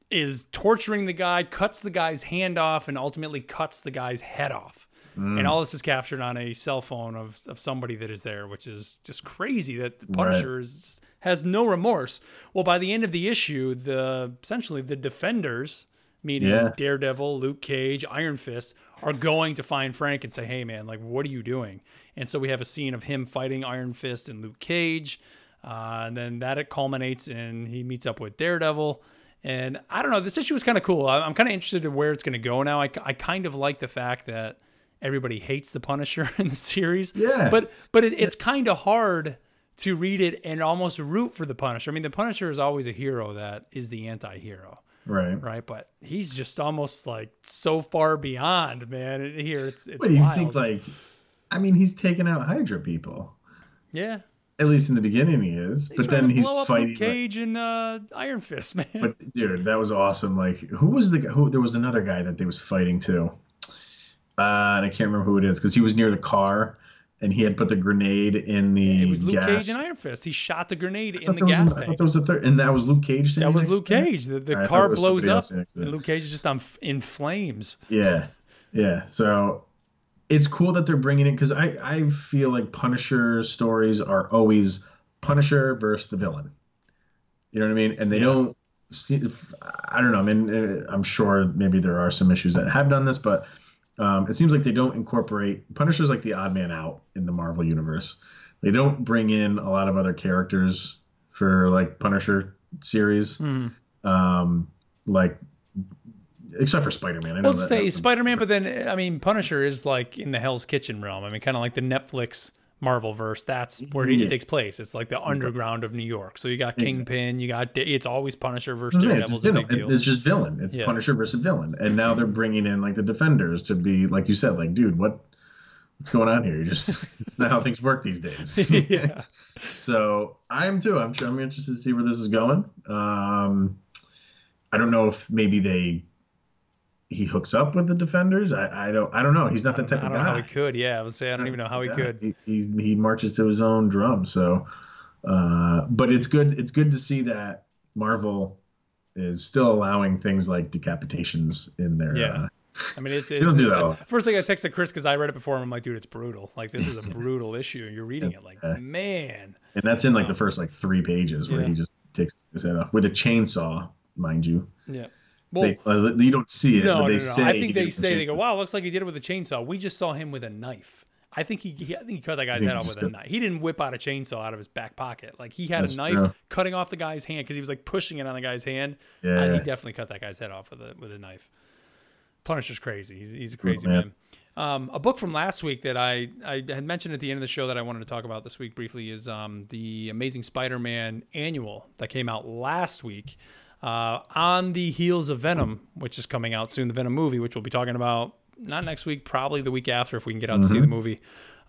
is torturing the guy, cuts the guy's hand off, and ultimately cuts the guy's head off. And all this is captured on a cell phone of, of somebody that is there, which is just crazy that the Punisher is, has no remorse. Well, by the end of the issue, the essentially the defenders, meaning Yeah. Daredevil, Luke Cage, Iron Fist, are going to find Frank and say, "Hey, man, like, what are you doing?" And so we have a scene of him fighting Iron Fist and Luke Cage, uh, and then that it culminates in he meets up with Daredevil. And I don't know, this issue was kind of cool. I'm kind of interested in where it's going to go now. I, I kind of like the fact that everybody hates the Punisher [LAUGHS] in the series. Yeah. But but it, it's kind of hard to read it and almost root for the Punisher. I mean, the Punisher is always a hero that is the anti-hero right. right? But he's just almost like so far beyond, man. Here, it's it's What do you wild. think? Like, I mean, he's taking out Hydra people. yeah, At least in the beginning, he is. he's but then he's fighting. Luke Cage and uh, Iron Fist, [LAUGHS] man. But dude, that was awesome. Like, who was the guy? Who there was another guy that they was fighting too. Uh, and I can't remember who it is because he was near the car and he had put the grenade in the it was Luke gas. Cage and Iron Fist. He shot the grenade in the gas an- I tank. thought there was a third, and that was Luke Cage. That was Luke? Cage. The, the car blows up, else next to and. Luke Cage is just on in flames. Yeah, yeah. So it's cool that they're bringing it because I I feel like Punisher stories are always Punisher versus the villain. You know what I mean? And they Yeah. don't. See, I don't know. I mean, uh, I'm sure maybe there are some issues that have done this, but um, it seems like they don't incorporate Punisher's like the odd man out in the Marvel universe. They don't bring in a lot of other characters for like Punisher series. Um, like except for Spider-Man. I know Well, that- say Spider Man, but then I mean Punisher is like in the Hell's Kitchen realm. I mean, kind of like the Netflix Marvel verse. That's where it Yeah. takes place. It's like the underground of New York. So you got Exactly. Kingpin. You got it's always Punisher versus I'm Daredevil's it's, a big deal. it's just villain. It's Yeah. Punisher versus villain, and now they're bringing in like the Defenders to be like you said, like dude, what what's going on here? You just [LAUGHS] it's not how things work these days. [LAUGHS] yeah. [LAUGHS] So I am too. I'm sure I'm interested to see where this is going. Um, I don't know if maybe they he hooks up with the defenders. I, I don't I don't know. He's not the type of know how guy. he could. Yeah, I would say I don't even know how he Yeah, could. He, he he marches to his own drum. So, uh, but it's good. It's good to see that Marvel is still allowing things like decapitations in their. Yeah. Uh, I mean, it's, [LAUGHS] it's, don't do that it's- first thing I texted Chris because I read it before, and I'm like, dude, it's brutal. Like this is a [LAUGHS] brutal issue. You're reading it like, man. and that's in like the first like three pages where Yeah. he just takes his head off with a chainsaw, mind you. Yeah. Well, They, uh, you don't see it, no, no, no. say. I think they it with a say they go, wow, looks like he did it with a chainsaw. We just saw him with a knife. I think he, he I think he cut that guy's head off with a knife. He didn't whip out a chainsaw out of his back pocket. Like he had That's a knife true. cutting off the guy's hand because he was like pushing it on the guy's hand. Uh, Yeah. he definitely cut that guy's head off with a with a knife. Punisher's crazy. He's, he's a crazy man. man. Um, a book from last week that I, I had mentioned at the end of the show that I wanted to talk about this week briefly is um, the Amazing Spider-Man annual that came out last week uh, on the heels of Venom, which is coming out soon. The Venom movie, which we'll be talking about not next week, probably the week after if we can get out to see the movie.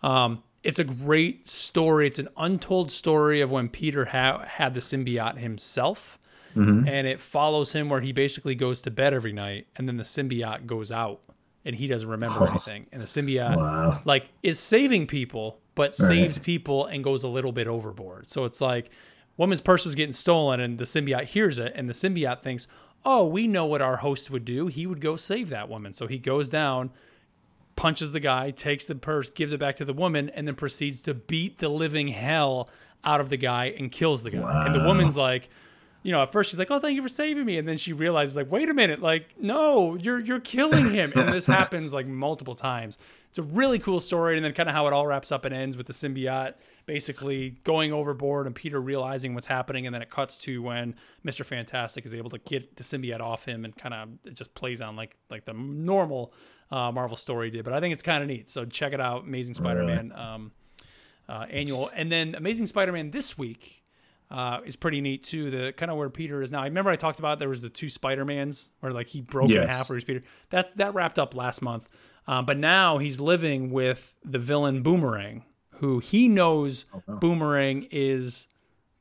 Um, it's a great story. It's an untold story of when Peter ha- had the symbiote himself and it follows him where he basically goes to bed every night and then the symbiote goes out and he doesn't remember anything and the symbiote Wow. like is saving people but saves people and goes a little bit overboard so it's like woman's purse is getting stolen and the symbiote hears it and the symbiote thinks oh we know what our host would do he would go save that woman so he goes down punches the guy, takes the purse, gives it back to the woman, and then proceeds to beat the living hell out of the guy and kills the guy. And the woman's like, you know, at first she's like, "Oh, thank you for saving me," and then she realizes, like, "Wait a minute, like, no, you're you're killing him." And this [LAUGHS] happens like multiple times. It's a really cool story, and then kind of how it all wraps up and ends with the symbiote basically going overboard and Peter realizing what's happening, and then it cuts to when Mister Fantastic is able to get the symbiote off him, and kind of it just plays on like like the normal uh, Marvel story did. But I think it's kind of neat. So check it out, Amazing Spider-Man um, uh, annual, and then Amazing Spider-Man this week uh, is pretty neat too. The kind of where Peter is now. I remember I talked about there was the two Spider Mans where like he broke in half where he's Peter. That's that wrapped up last month. Um, but now he's living with the villain Boomerang, who he knows oh, Boomerang is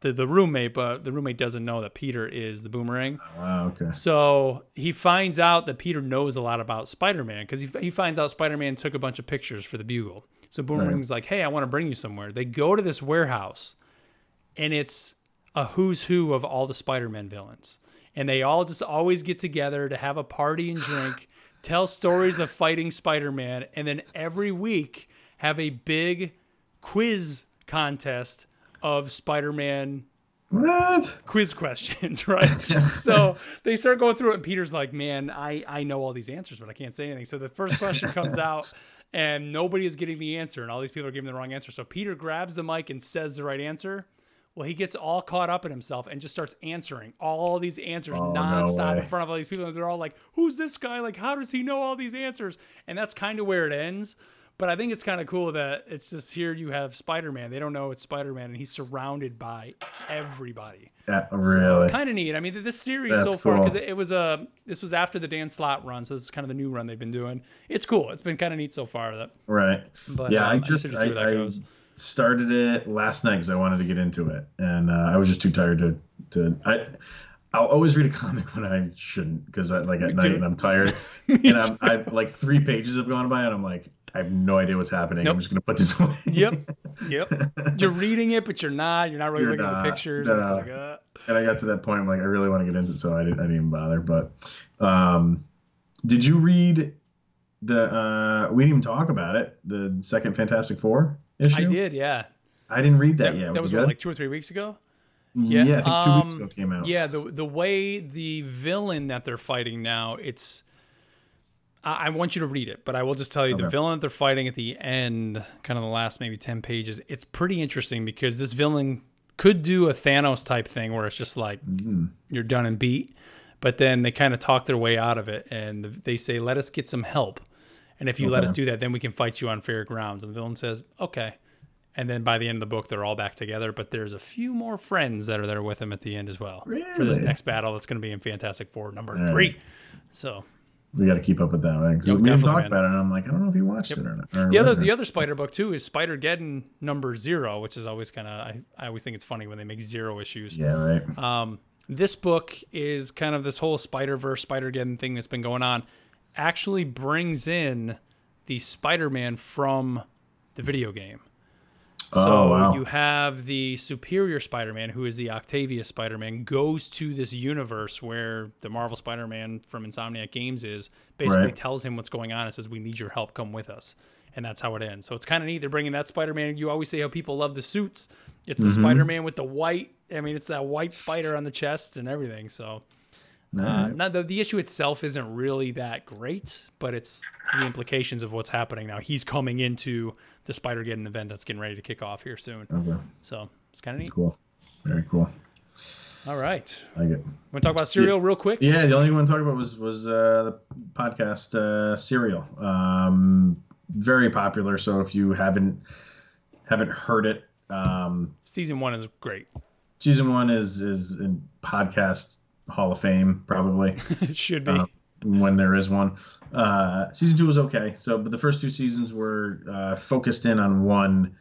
the the roommate, but the roommate doesn't know that Peter is the Boomerang. Ah, wow. Okay. So he finds out that Peter knows a lot about Spider Man because he, he finds out Spider Man took a bunch of pictures for the Bugle. So Boomerang's like, hey, I want to bring you somewhere. They go to this warehouse and it's a who's who of all the Spider Man villains. And they all just always get together to have a party and [GASPS] drink, tell stories of fighting Spider Man, and then every week have a big quiz contest of Spider Man What? quiz questions, [LAUGHS] right? so they start going through it, and Peter's like, "Man, I I know all these answers, but I can't say anything." So the first question comes [LAUGHS] out, and nobody is getting the answer, and all these people are giving the wrong answer. So Peter grabs the mic and says the right answer. Well, he gets all caught up in himself and just starts answering all these answers Oh, no nonstop way. in front of all these people. And they're all like, "Who's this guy? Like, how does he know all these answers?" And that's kind of where it ends. But I think it's kind of cool that it's just here you have Spider Man. They don't know it's Spider Man, and he's surrounded by everybody. Yeah, really. Kind of neat. I mean, this series That's so far because cool. it, it was a this was after the Dan Slott run, so this is kind of the new run they've been doing. It's cool. It's been kind of neat so far. That Right. But, yeah, um, I just I, I started it last night because I wanted to get into it, and uh, I was just too tired to to. I I'll always read a [LAUGHS] comic when I shouldn't because I like at night too. and I'm tired, [LAUGHS] and I'm I like three pages have gone by and I'm like I have no idea what's happening. Nope. I'm just gonna put this [LAUGHS] away. Yep. Yep. You're reading it, but you're not. You're not really You're looking at the pictures. No. It's like, uh, and I got to that point. I'm like, I really want to get into it, so I didn't, I didn't even bother. But, um, did you read the? Uh, we didn't even talk about it. The second Fantastic Four issue. I did. Yeah. I didn't read that, That, yet. that was what, like two or three weeks ago. yeah, I think two weeks um, ago came out. Yeah, the the way the villain that they're fighting now, it's. I, I want you to read it, but I will just tell you the villain that they're fighting at the end, kind of the last maybe ten pages. It's pretty interesting because this villain could do a Thanos type thing where it's just like Mhm. you're done and beat. But then they kind of talk their way out of it, and they say, "Let us get some help, and if you let us do that, then we can fight you on fair grounds." And the villain says, "Okay." And then by the end of the book, they're all back together. But there's a few more friends that are there with him at the end as well for this next battle. That's going to be in Fantastic Four number right. three. So We got to keep up with that, man. Because Yep, we didn't definitely, talk man. about it, and I'm like, I don't know if you watched it or not. or the other whatever. the other Spider book too is Spider Geddon number zero, which is always kind of I, I always think it's funny when they make zero issues. Yeah, right. Um, this book is kind of this whole Spider Verse, Spider Geddon thing that's been going on. Actually, brings in the Spider Man from the video game. Oh, So wow. you have the superior Spider-Man, who is the Octavius Spider-Man, goes to this universe where the Marvel Spider-Man from Insomniac Games is. Basically, Right. tells him what's going on and says, "We need your help. Come with us." And that's how it ends. So it's kind of neat. They're bringing that Spider-Man. You always say how people love the suits. It's Mm-hmm. the Spider-Man with the white. I mean, it's that white spider on the chest and everything. So uh, now the, the issue itself isn't really that great, but it's the implications of what's happening now. He's coming into the Spider-Geddon event that's getting ready to kick off here soon. okay, So it's kind of neat. cool. Very cool. All right. I get. Want to talk about cereal real quick? Yeah, the only one to talk about was was uh, the podcast uh, Serial. Um, very popular. So if you haven't haven't heard it, um, Season one is great. season one is is in podcast Hall of Fame probably. [LAUGHS] it should be. Uh, when there is one. Uh, season two was okay. So, but the first two seasons were uh, focused in on one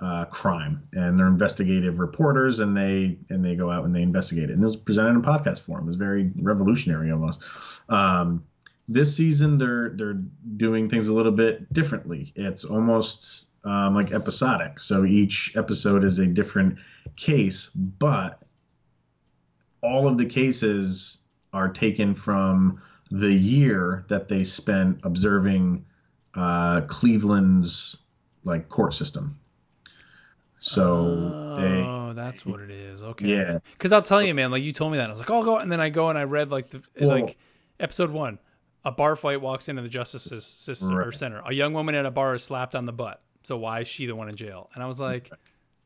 uh, crime, and they're investigative reporters, and they and they go out and they investigate it. And it was presented in podcast form. It was very revolutionary almost. Um, this season, they're they're doing things a little bit differently. It's almost um, like episodic. So each episode is a different case, but all of the cases are taken from the year that they spent observing uh, Cleveland's like court system. So they, oh, that's what it is. Okay. yeah, Because I'll tell you, man. Like you told me that, I was like, "Oh, I'll go," and then I go and I read like the Well- like episode one. A bar fight walks into the justice system or center. A young woman at a bar is slapped on the butt. So why is she the one in jail? And I was like,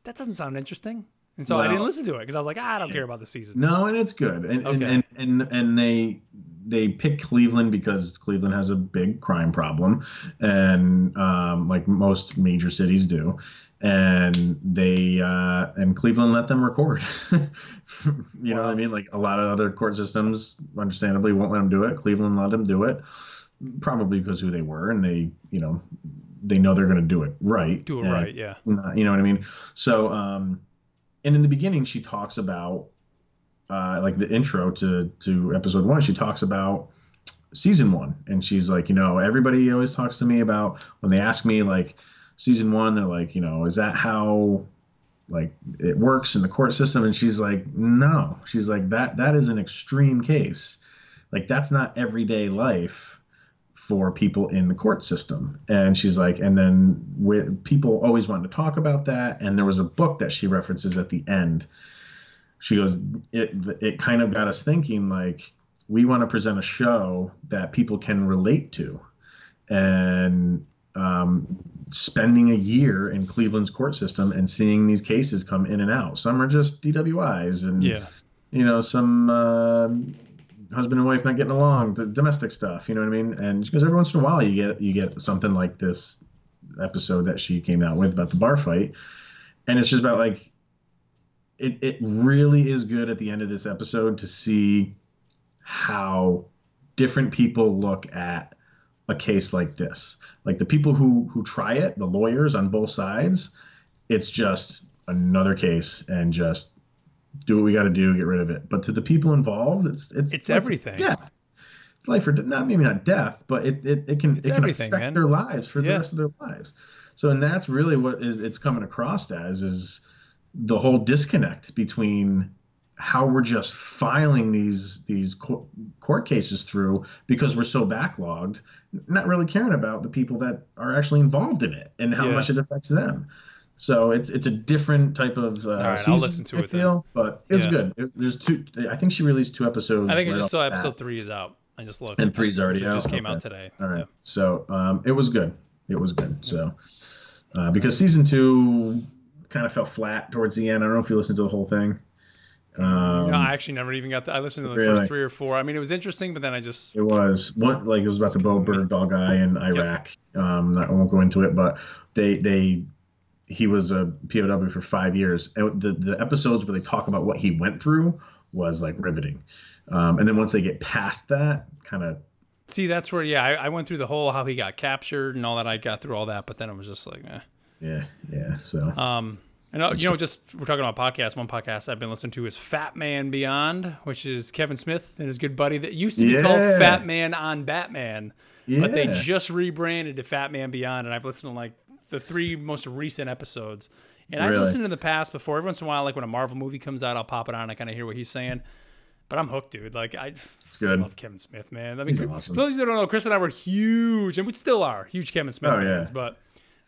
that doesn't sound interesting. And so I didn't listen to it because I was like, ah, I don't care about the season. no, and it's good, and Okay. and, and and and they they pick Cleveland because Cleveland has a big crime problem, and um, like most major cities do, and they uh, and Cleveland let them record. [LAUGHS] you know what I mean? Like a lot of other court systems, understandably, won't let them do it. Cleveland let them do it, probably because who they were, and they you know they know they're going to do it right. Do it right, yeah. not- you know what I mean? So, um, and in the beginning, she talks about, uh, like the intro to to episode one. She talks about season one, and she's like, you know, everybody always talks to me about when they ask me like season one, they're like, you know, is that how like it works in the court system? And she's like, no. She's like that that is an extreme case. Like that's not everyday life for people in the court system. And she's like, and then with people always wanted to talk about that. And there was a book that she references at the end. She goes, it it kind of got us thinking like we want to present a show that people can relate to, and um, spending a year in Cleveland's court system and seeing these cases come in and out. Some are just DWIs, and Yeah. you know some uh, husband and wife not getting along, the domestic stuff. You know what I mean? And she goes, every once in a while you get you get something like this episode that she came out with about the bar fight, and it's just about like it. It really is good at the end of this episode to see how different people look at a case like this. Like the people who who try it, the lawyers on both sides, it's just another case and just do what we got to do, get rid of it. But to the people involved, it's it's It's everything. Yeah, It's life or death. Not maybe not death, but it it, it can It's it can affect man. their lives for Yeah. the rest of their lives. So and that's really what is it's coming across as is the whole disconnect between how we're just filing these these court, court cases through because we're so backlogged, not really caring about the people that are actually involved in it and how Yeah. much it affects them. So it's it's a different type of uh, right, I'll season, listen to I it then. feel, but it's Yeah. good. There's two. I think she released two episodes. I think I just saw episode three is out. I just looked. And three's already so It just out? came out today. All right. So um, it was good. It was good. So uh, because season two kind of felt flat towards the end. I don't know if you listened to the whole thing. Um, no, I actually never even got. To, I listened to the Really? first three or four. I mean, it was interesting, but then I just It was one like it was about the Bowe Bergdahl guy in Iraq. Um, I won't go into it, but they they he was a POW for five years, and the the episodes where they talk about what he went through was like riveting. Um, and then once they get past that, kind of see that's where yeah, I, I went through the whole how he got captured and all that. I got through all that, but then it was just like, eh. yeah yeah. So Um, and uh, you know, just we're talking about podcasts. One podcast I've been listening to is Fat Man Beyond, which is Kevin Smith and his good buddy that used to be called Fat Man on Batman, yeah, but they just rebranded to Fat Man Beyond. And I've listened to like the three most recent episodes. And I've listened in the past before. Every once in a while, like when a Marvel movie comes out, I'll pop it on. I kind of hear what he's saying. But I'm hooked, dude. Like I, it's good. love Kevin Smith, man. I mean, for awesome. those that don't know, Chris and I were huge, and we still are huge Kevin Smith Oh, yeah. fans. But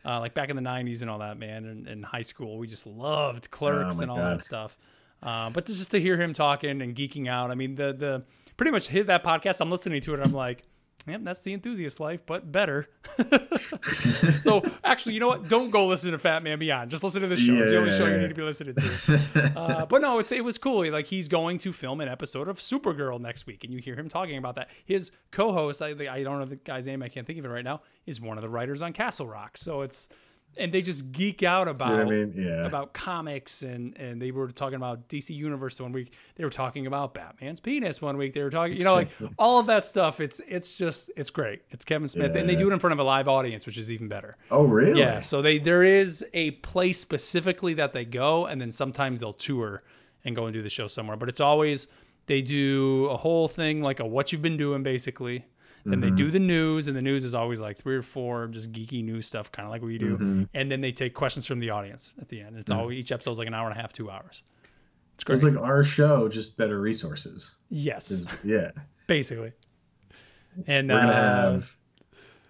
uh, like back in the '90s and all that, man, and in high school, we just loved Clerks Oh, and all God. that stuff. Uh, but just to hear him talking and geeking out, I mean, the the pretty much hit that podcast. I'm listening to it. and I'm like. Yep, that's the enthusiast life, but better. [LAUGHS] [LAUGHS] so actually, you know what? Don't go listen to Fat Man Beyond. Just listen to this show. it's the only Yeah, show you need to be listening to. Uh, but no, it's it was cool. Like he's going to film an episode of Supergirl next week, and you hear him talking about that. His co-host, I, I don't know the guy's name, I can't think of it right now, is one of the writers on Castle Rock. So it's and they just geek out about You know what I mean? Yeah. about comics and and they were talking about DC Universe one week. They were talking about Batman's penis one week. They were talking, you know, like [LAUGHS] all of that stuff. It's it's just it's great. It's Kevin Smith, and they Yeah. do it in front of a live audience, which is even better. oh really? Yeah, so they there is a place specifically that they go, and then sometimes they'll tour and go and do the show somewhere. But it's always they do a whole thing like a what you've been doing basically. Then they do the news, and the news is always like three or four just geeky news stuff, kind of like what we do. And then they take questions from the audience at the end. It's always each episode's like an hour and a half, two hours. It's So great. it's like our show, just better resources. yes, Yeah. [LAUGHS] basically. And We're gonna uh, have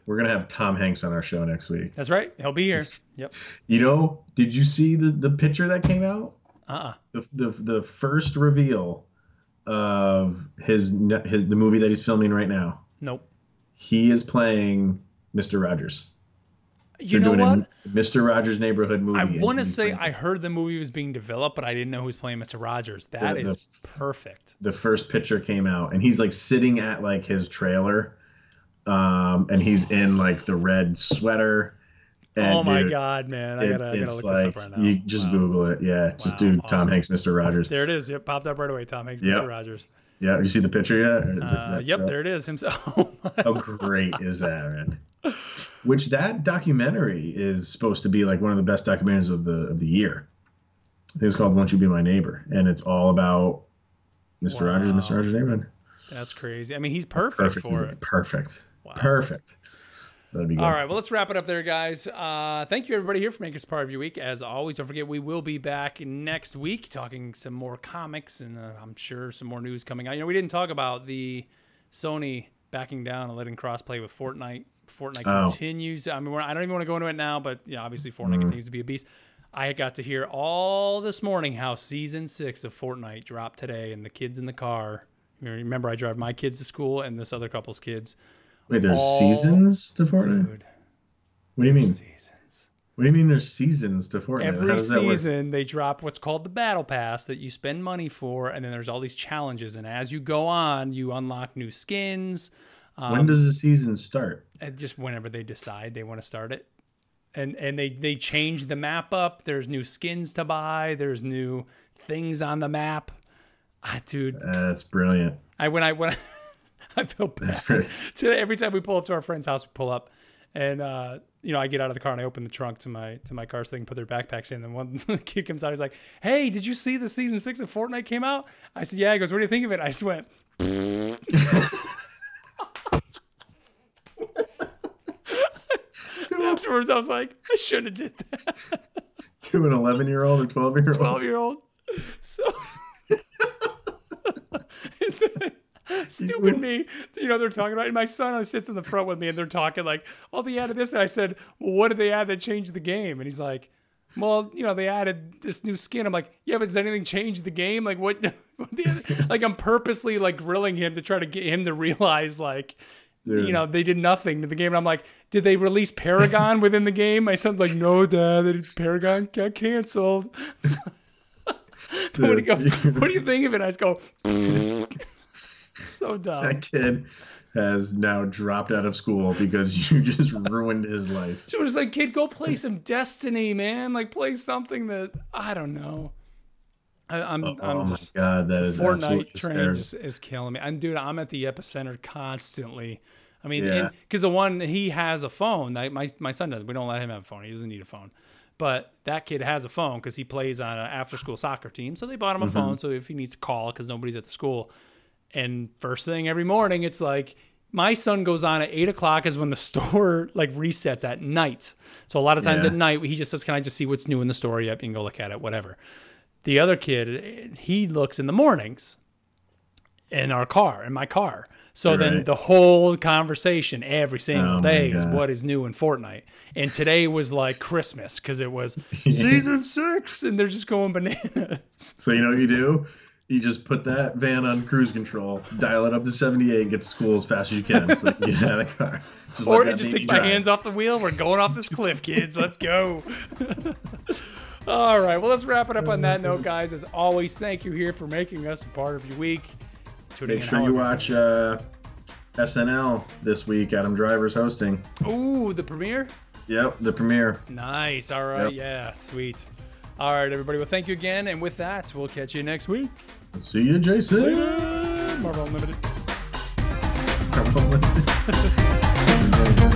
we're gonna have Tom Hanks on our show next week. that's right. He'll be here. [LAUGHS] Yep. You know, did you see the the picture that came out? Uh. uh The the the first reveal of his, his the movie that he's filming right now. Nope. He is playing Mr. Rogers. You They're know doing what? a Mr. Rogers neighborhood movie. I want to say I heard the movie was being developed, but I didn't know who was playing Mr. Rogers. That The- is the- perfect. the first picture came out and he's like sitting at like his trailer um and he's in like the red sweater and oh my dude, god, man! I gotta, I gotta look like this up right now. you just Wow. google it yeah just Wow, do awesome. tom hanks mr rogers There it is. Yep, popped up right away. Tom Hanks, Yep. Mr. Rogers. Yeah you see the picture yet Uh, yep, show? there it is. Himself. [LAUGHS] Oh how great is that man which that documentary is supposed to be like one of the best documentaries of the of the year I think it's called won't you be my neighbor and it's all about mr rogers mr rogers neighborhood That's crazy. I mean, he's perfect, perfect for it perfect Wow. perfect that'd be good All right, well, let's wrap it up there, guys. Uh, thank you, everybody, here for making us part of your week. As always, don't forget we will be back next week talking some more comics and uh, I'm sure some more news coming out. You know, we didn't talk about the Sony backing down and letting crossplay with Fortnite. Fortnite Oh. continues. I mean, we're, I don't even want to go into it now, but yeah, obviously Fortnite continues to be a beast. I got to hear all this morning how season six of Fortnite dropped today, and the kids in the car. Remember, I drive my kids to school and this other couple's kids. Wait, there's all- seasons to Fortnite? Dude, What do you mean? seasons. What do you mean there's seasons to Fortnite? How Every does that work? season, they drop what's called the battle pass that you spend money for, and then there's all these challenges. And as you go on, you unlock new skins. Um, When does the season start? just whenever they decide they want to start it, and and they they change the map up. There's new skins to buy. There's new things on the map. Ah, dude, Uh, that's brilliant. I when I when [LAUGHS] I, feel bad [LAUGHS] today. Every time we pull up to our friend's house, we pull up, and uh, you know I get out of the car and I open the trunk to my to my car so they can put their backpacks in. And one [LAUGHS] kid comes out, he's like, "Hey, did you see the season six of Fortnite came out?" I said, "Yeah." He goes, "What do you think of it?" I just went. Afterwards, I was like, I should have did that. To an 11 year old or 12 year old? 12 year old. So [LAUGHS] stupid me. You know, they're talking about it. My son sits in the front with me and they're talking like, oh, they added this. And I said, well, what did they add that changed the game? And he's like, well, you know, they added this new skin. I'm like, yeah, but does anything change the game? Like, what? [LAUGHS] what the, [LAUGHS] like, I'm purposely like grilling him to try to get him to realize, like, you know, they did nothing to the game. And I'm like, did they release Paragon within the game? My son's like, no, dad, Paragon got canceled. but when he goes, what do you think of it? I just go, [LAUGHS] so dumb. That kid has now dropped out of school because [LAUGHS] you just ruined his life. So it was like, kid, go play some Destiny, man. Like, play something that I don't know. I, am oh, I'm oh just, my god, that is Fortnite train just is killing me. And dude, I'm at the epicenter constantly. I mean, Yeah. because the one he has a phone. Like my my son does. We don't let him have a phone. He doesn't need a phone. But that kid has a phone because he plays on an after school soccer team. So they bought him a mm-hmm. phone. So if he needs to call because nobody's at the school, and first thing every morning, it's like my son goes on at eight o'clock is when the [LAUGHS] store like resets at night. So a lot of times Yeah. at night he just says, "Can I just see what's new in the store?" Yep, you can go look at it, whatever. The other kid, he looks in the mornings in our car, in my car. So then the whole conversation every single Oh day is what is new in Fortnite. And today was like Christmas because it was [LAUGHS] season six, and they're just going bananas. So you know what you do? You just put that van on cruise control, dial it up to 78, and get to school as fast as you can. So you [LAUGHS] get out of the car. Just or just take my drive. hands off the wheel. We're going off this cliff, kids. Let's go. [LAUGHS] All right. Well, let's wrap it up on that note, guys. As always, thank you here for making us a part of your week. Tuning Make sure you watch uh, SNL this week. Adam Driver's hosting. Ooh, the premiere. Yep, the premiere. Nice. All right. Yep. Yeah. Sweet. All right, everybody. Well, thank you again. And with that, we'll catch you next week. See you, Jason. Later. Marvel Unlimited. Marvel Unlimited. [LAUGHS]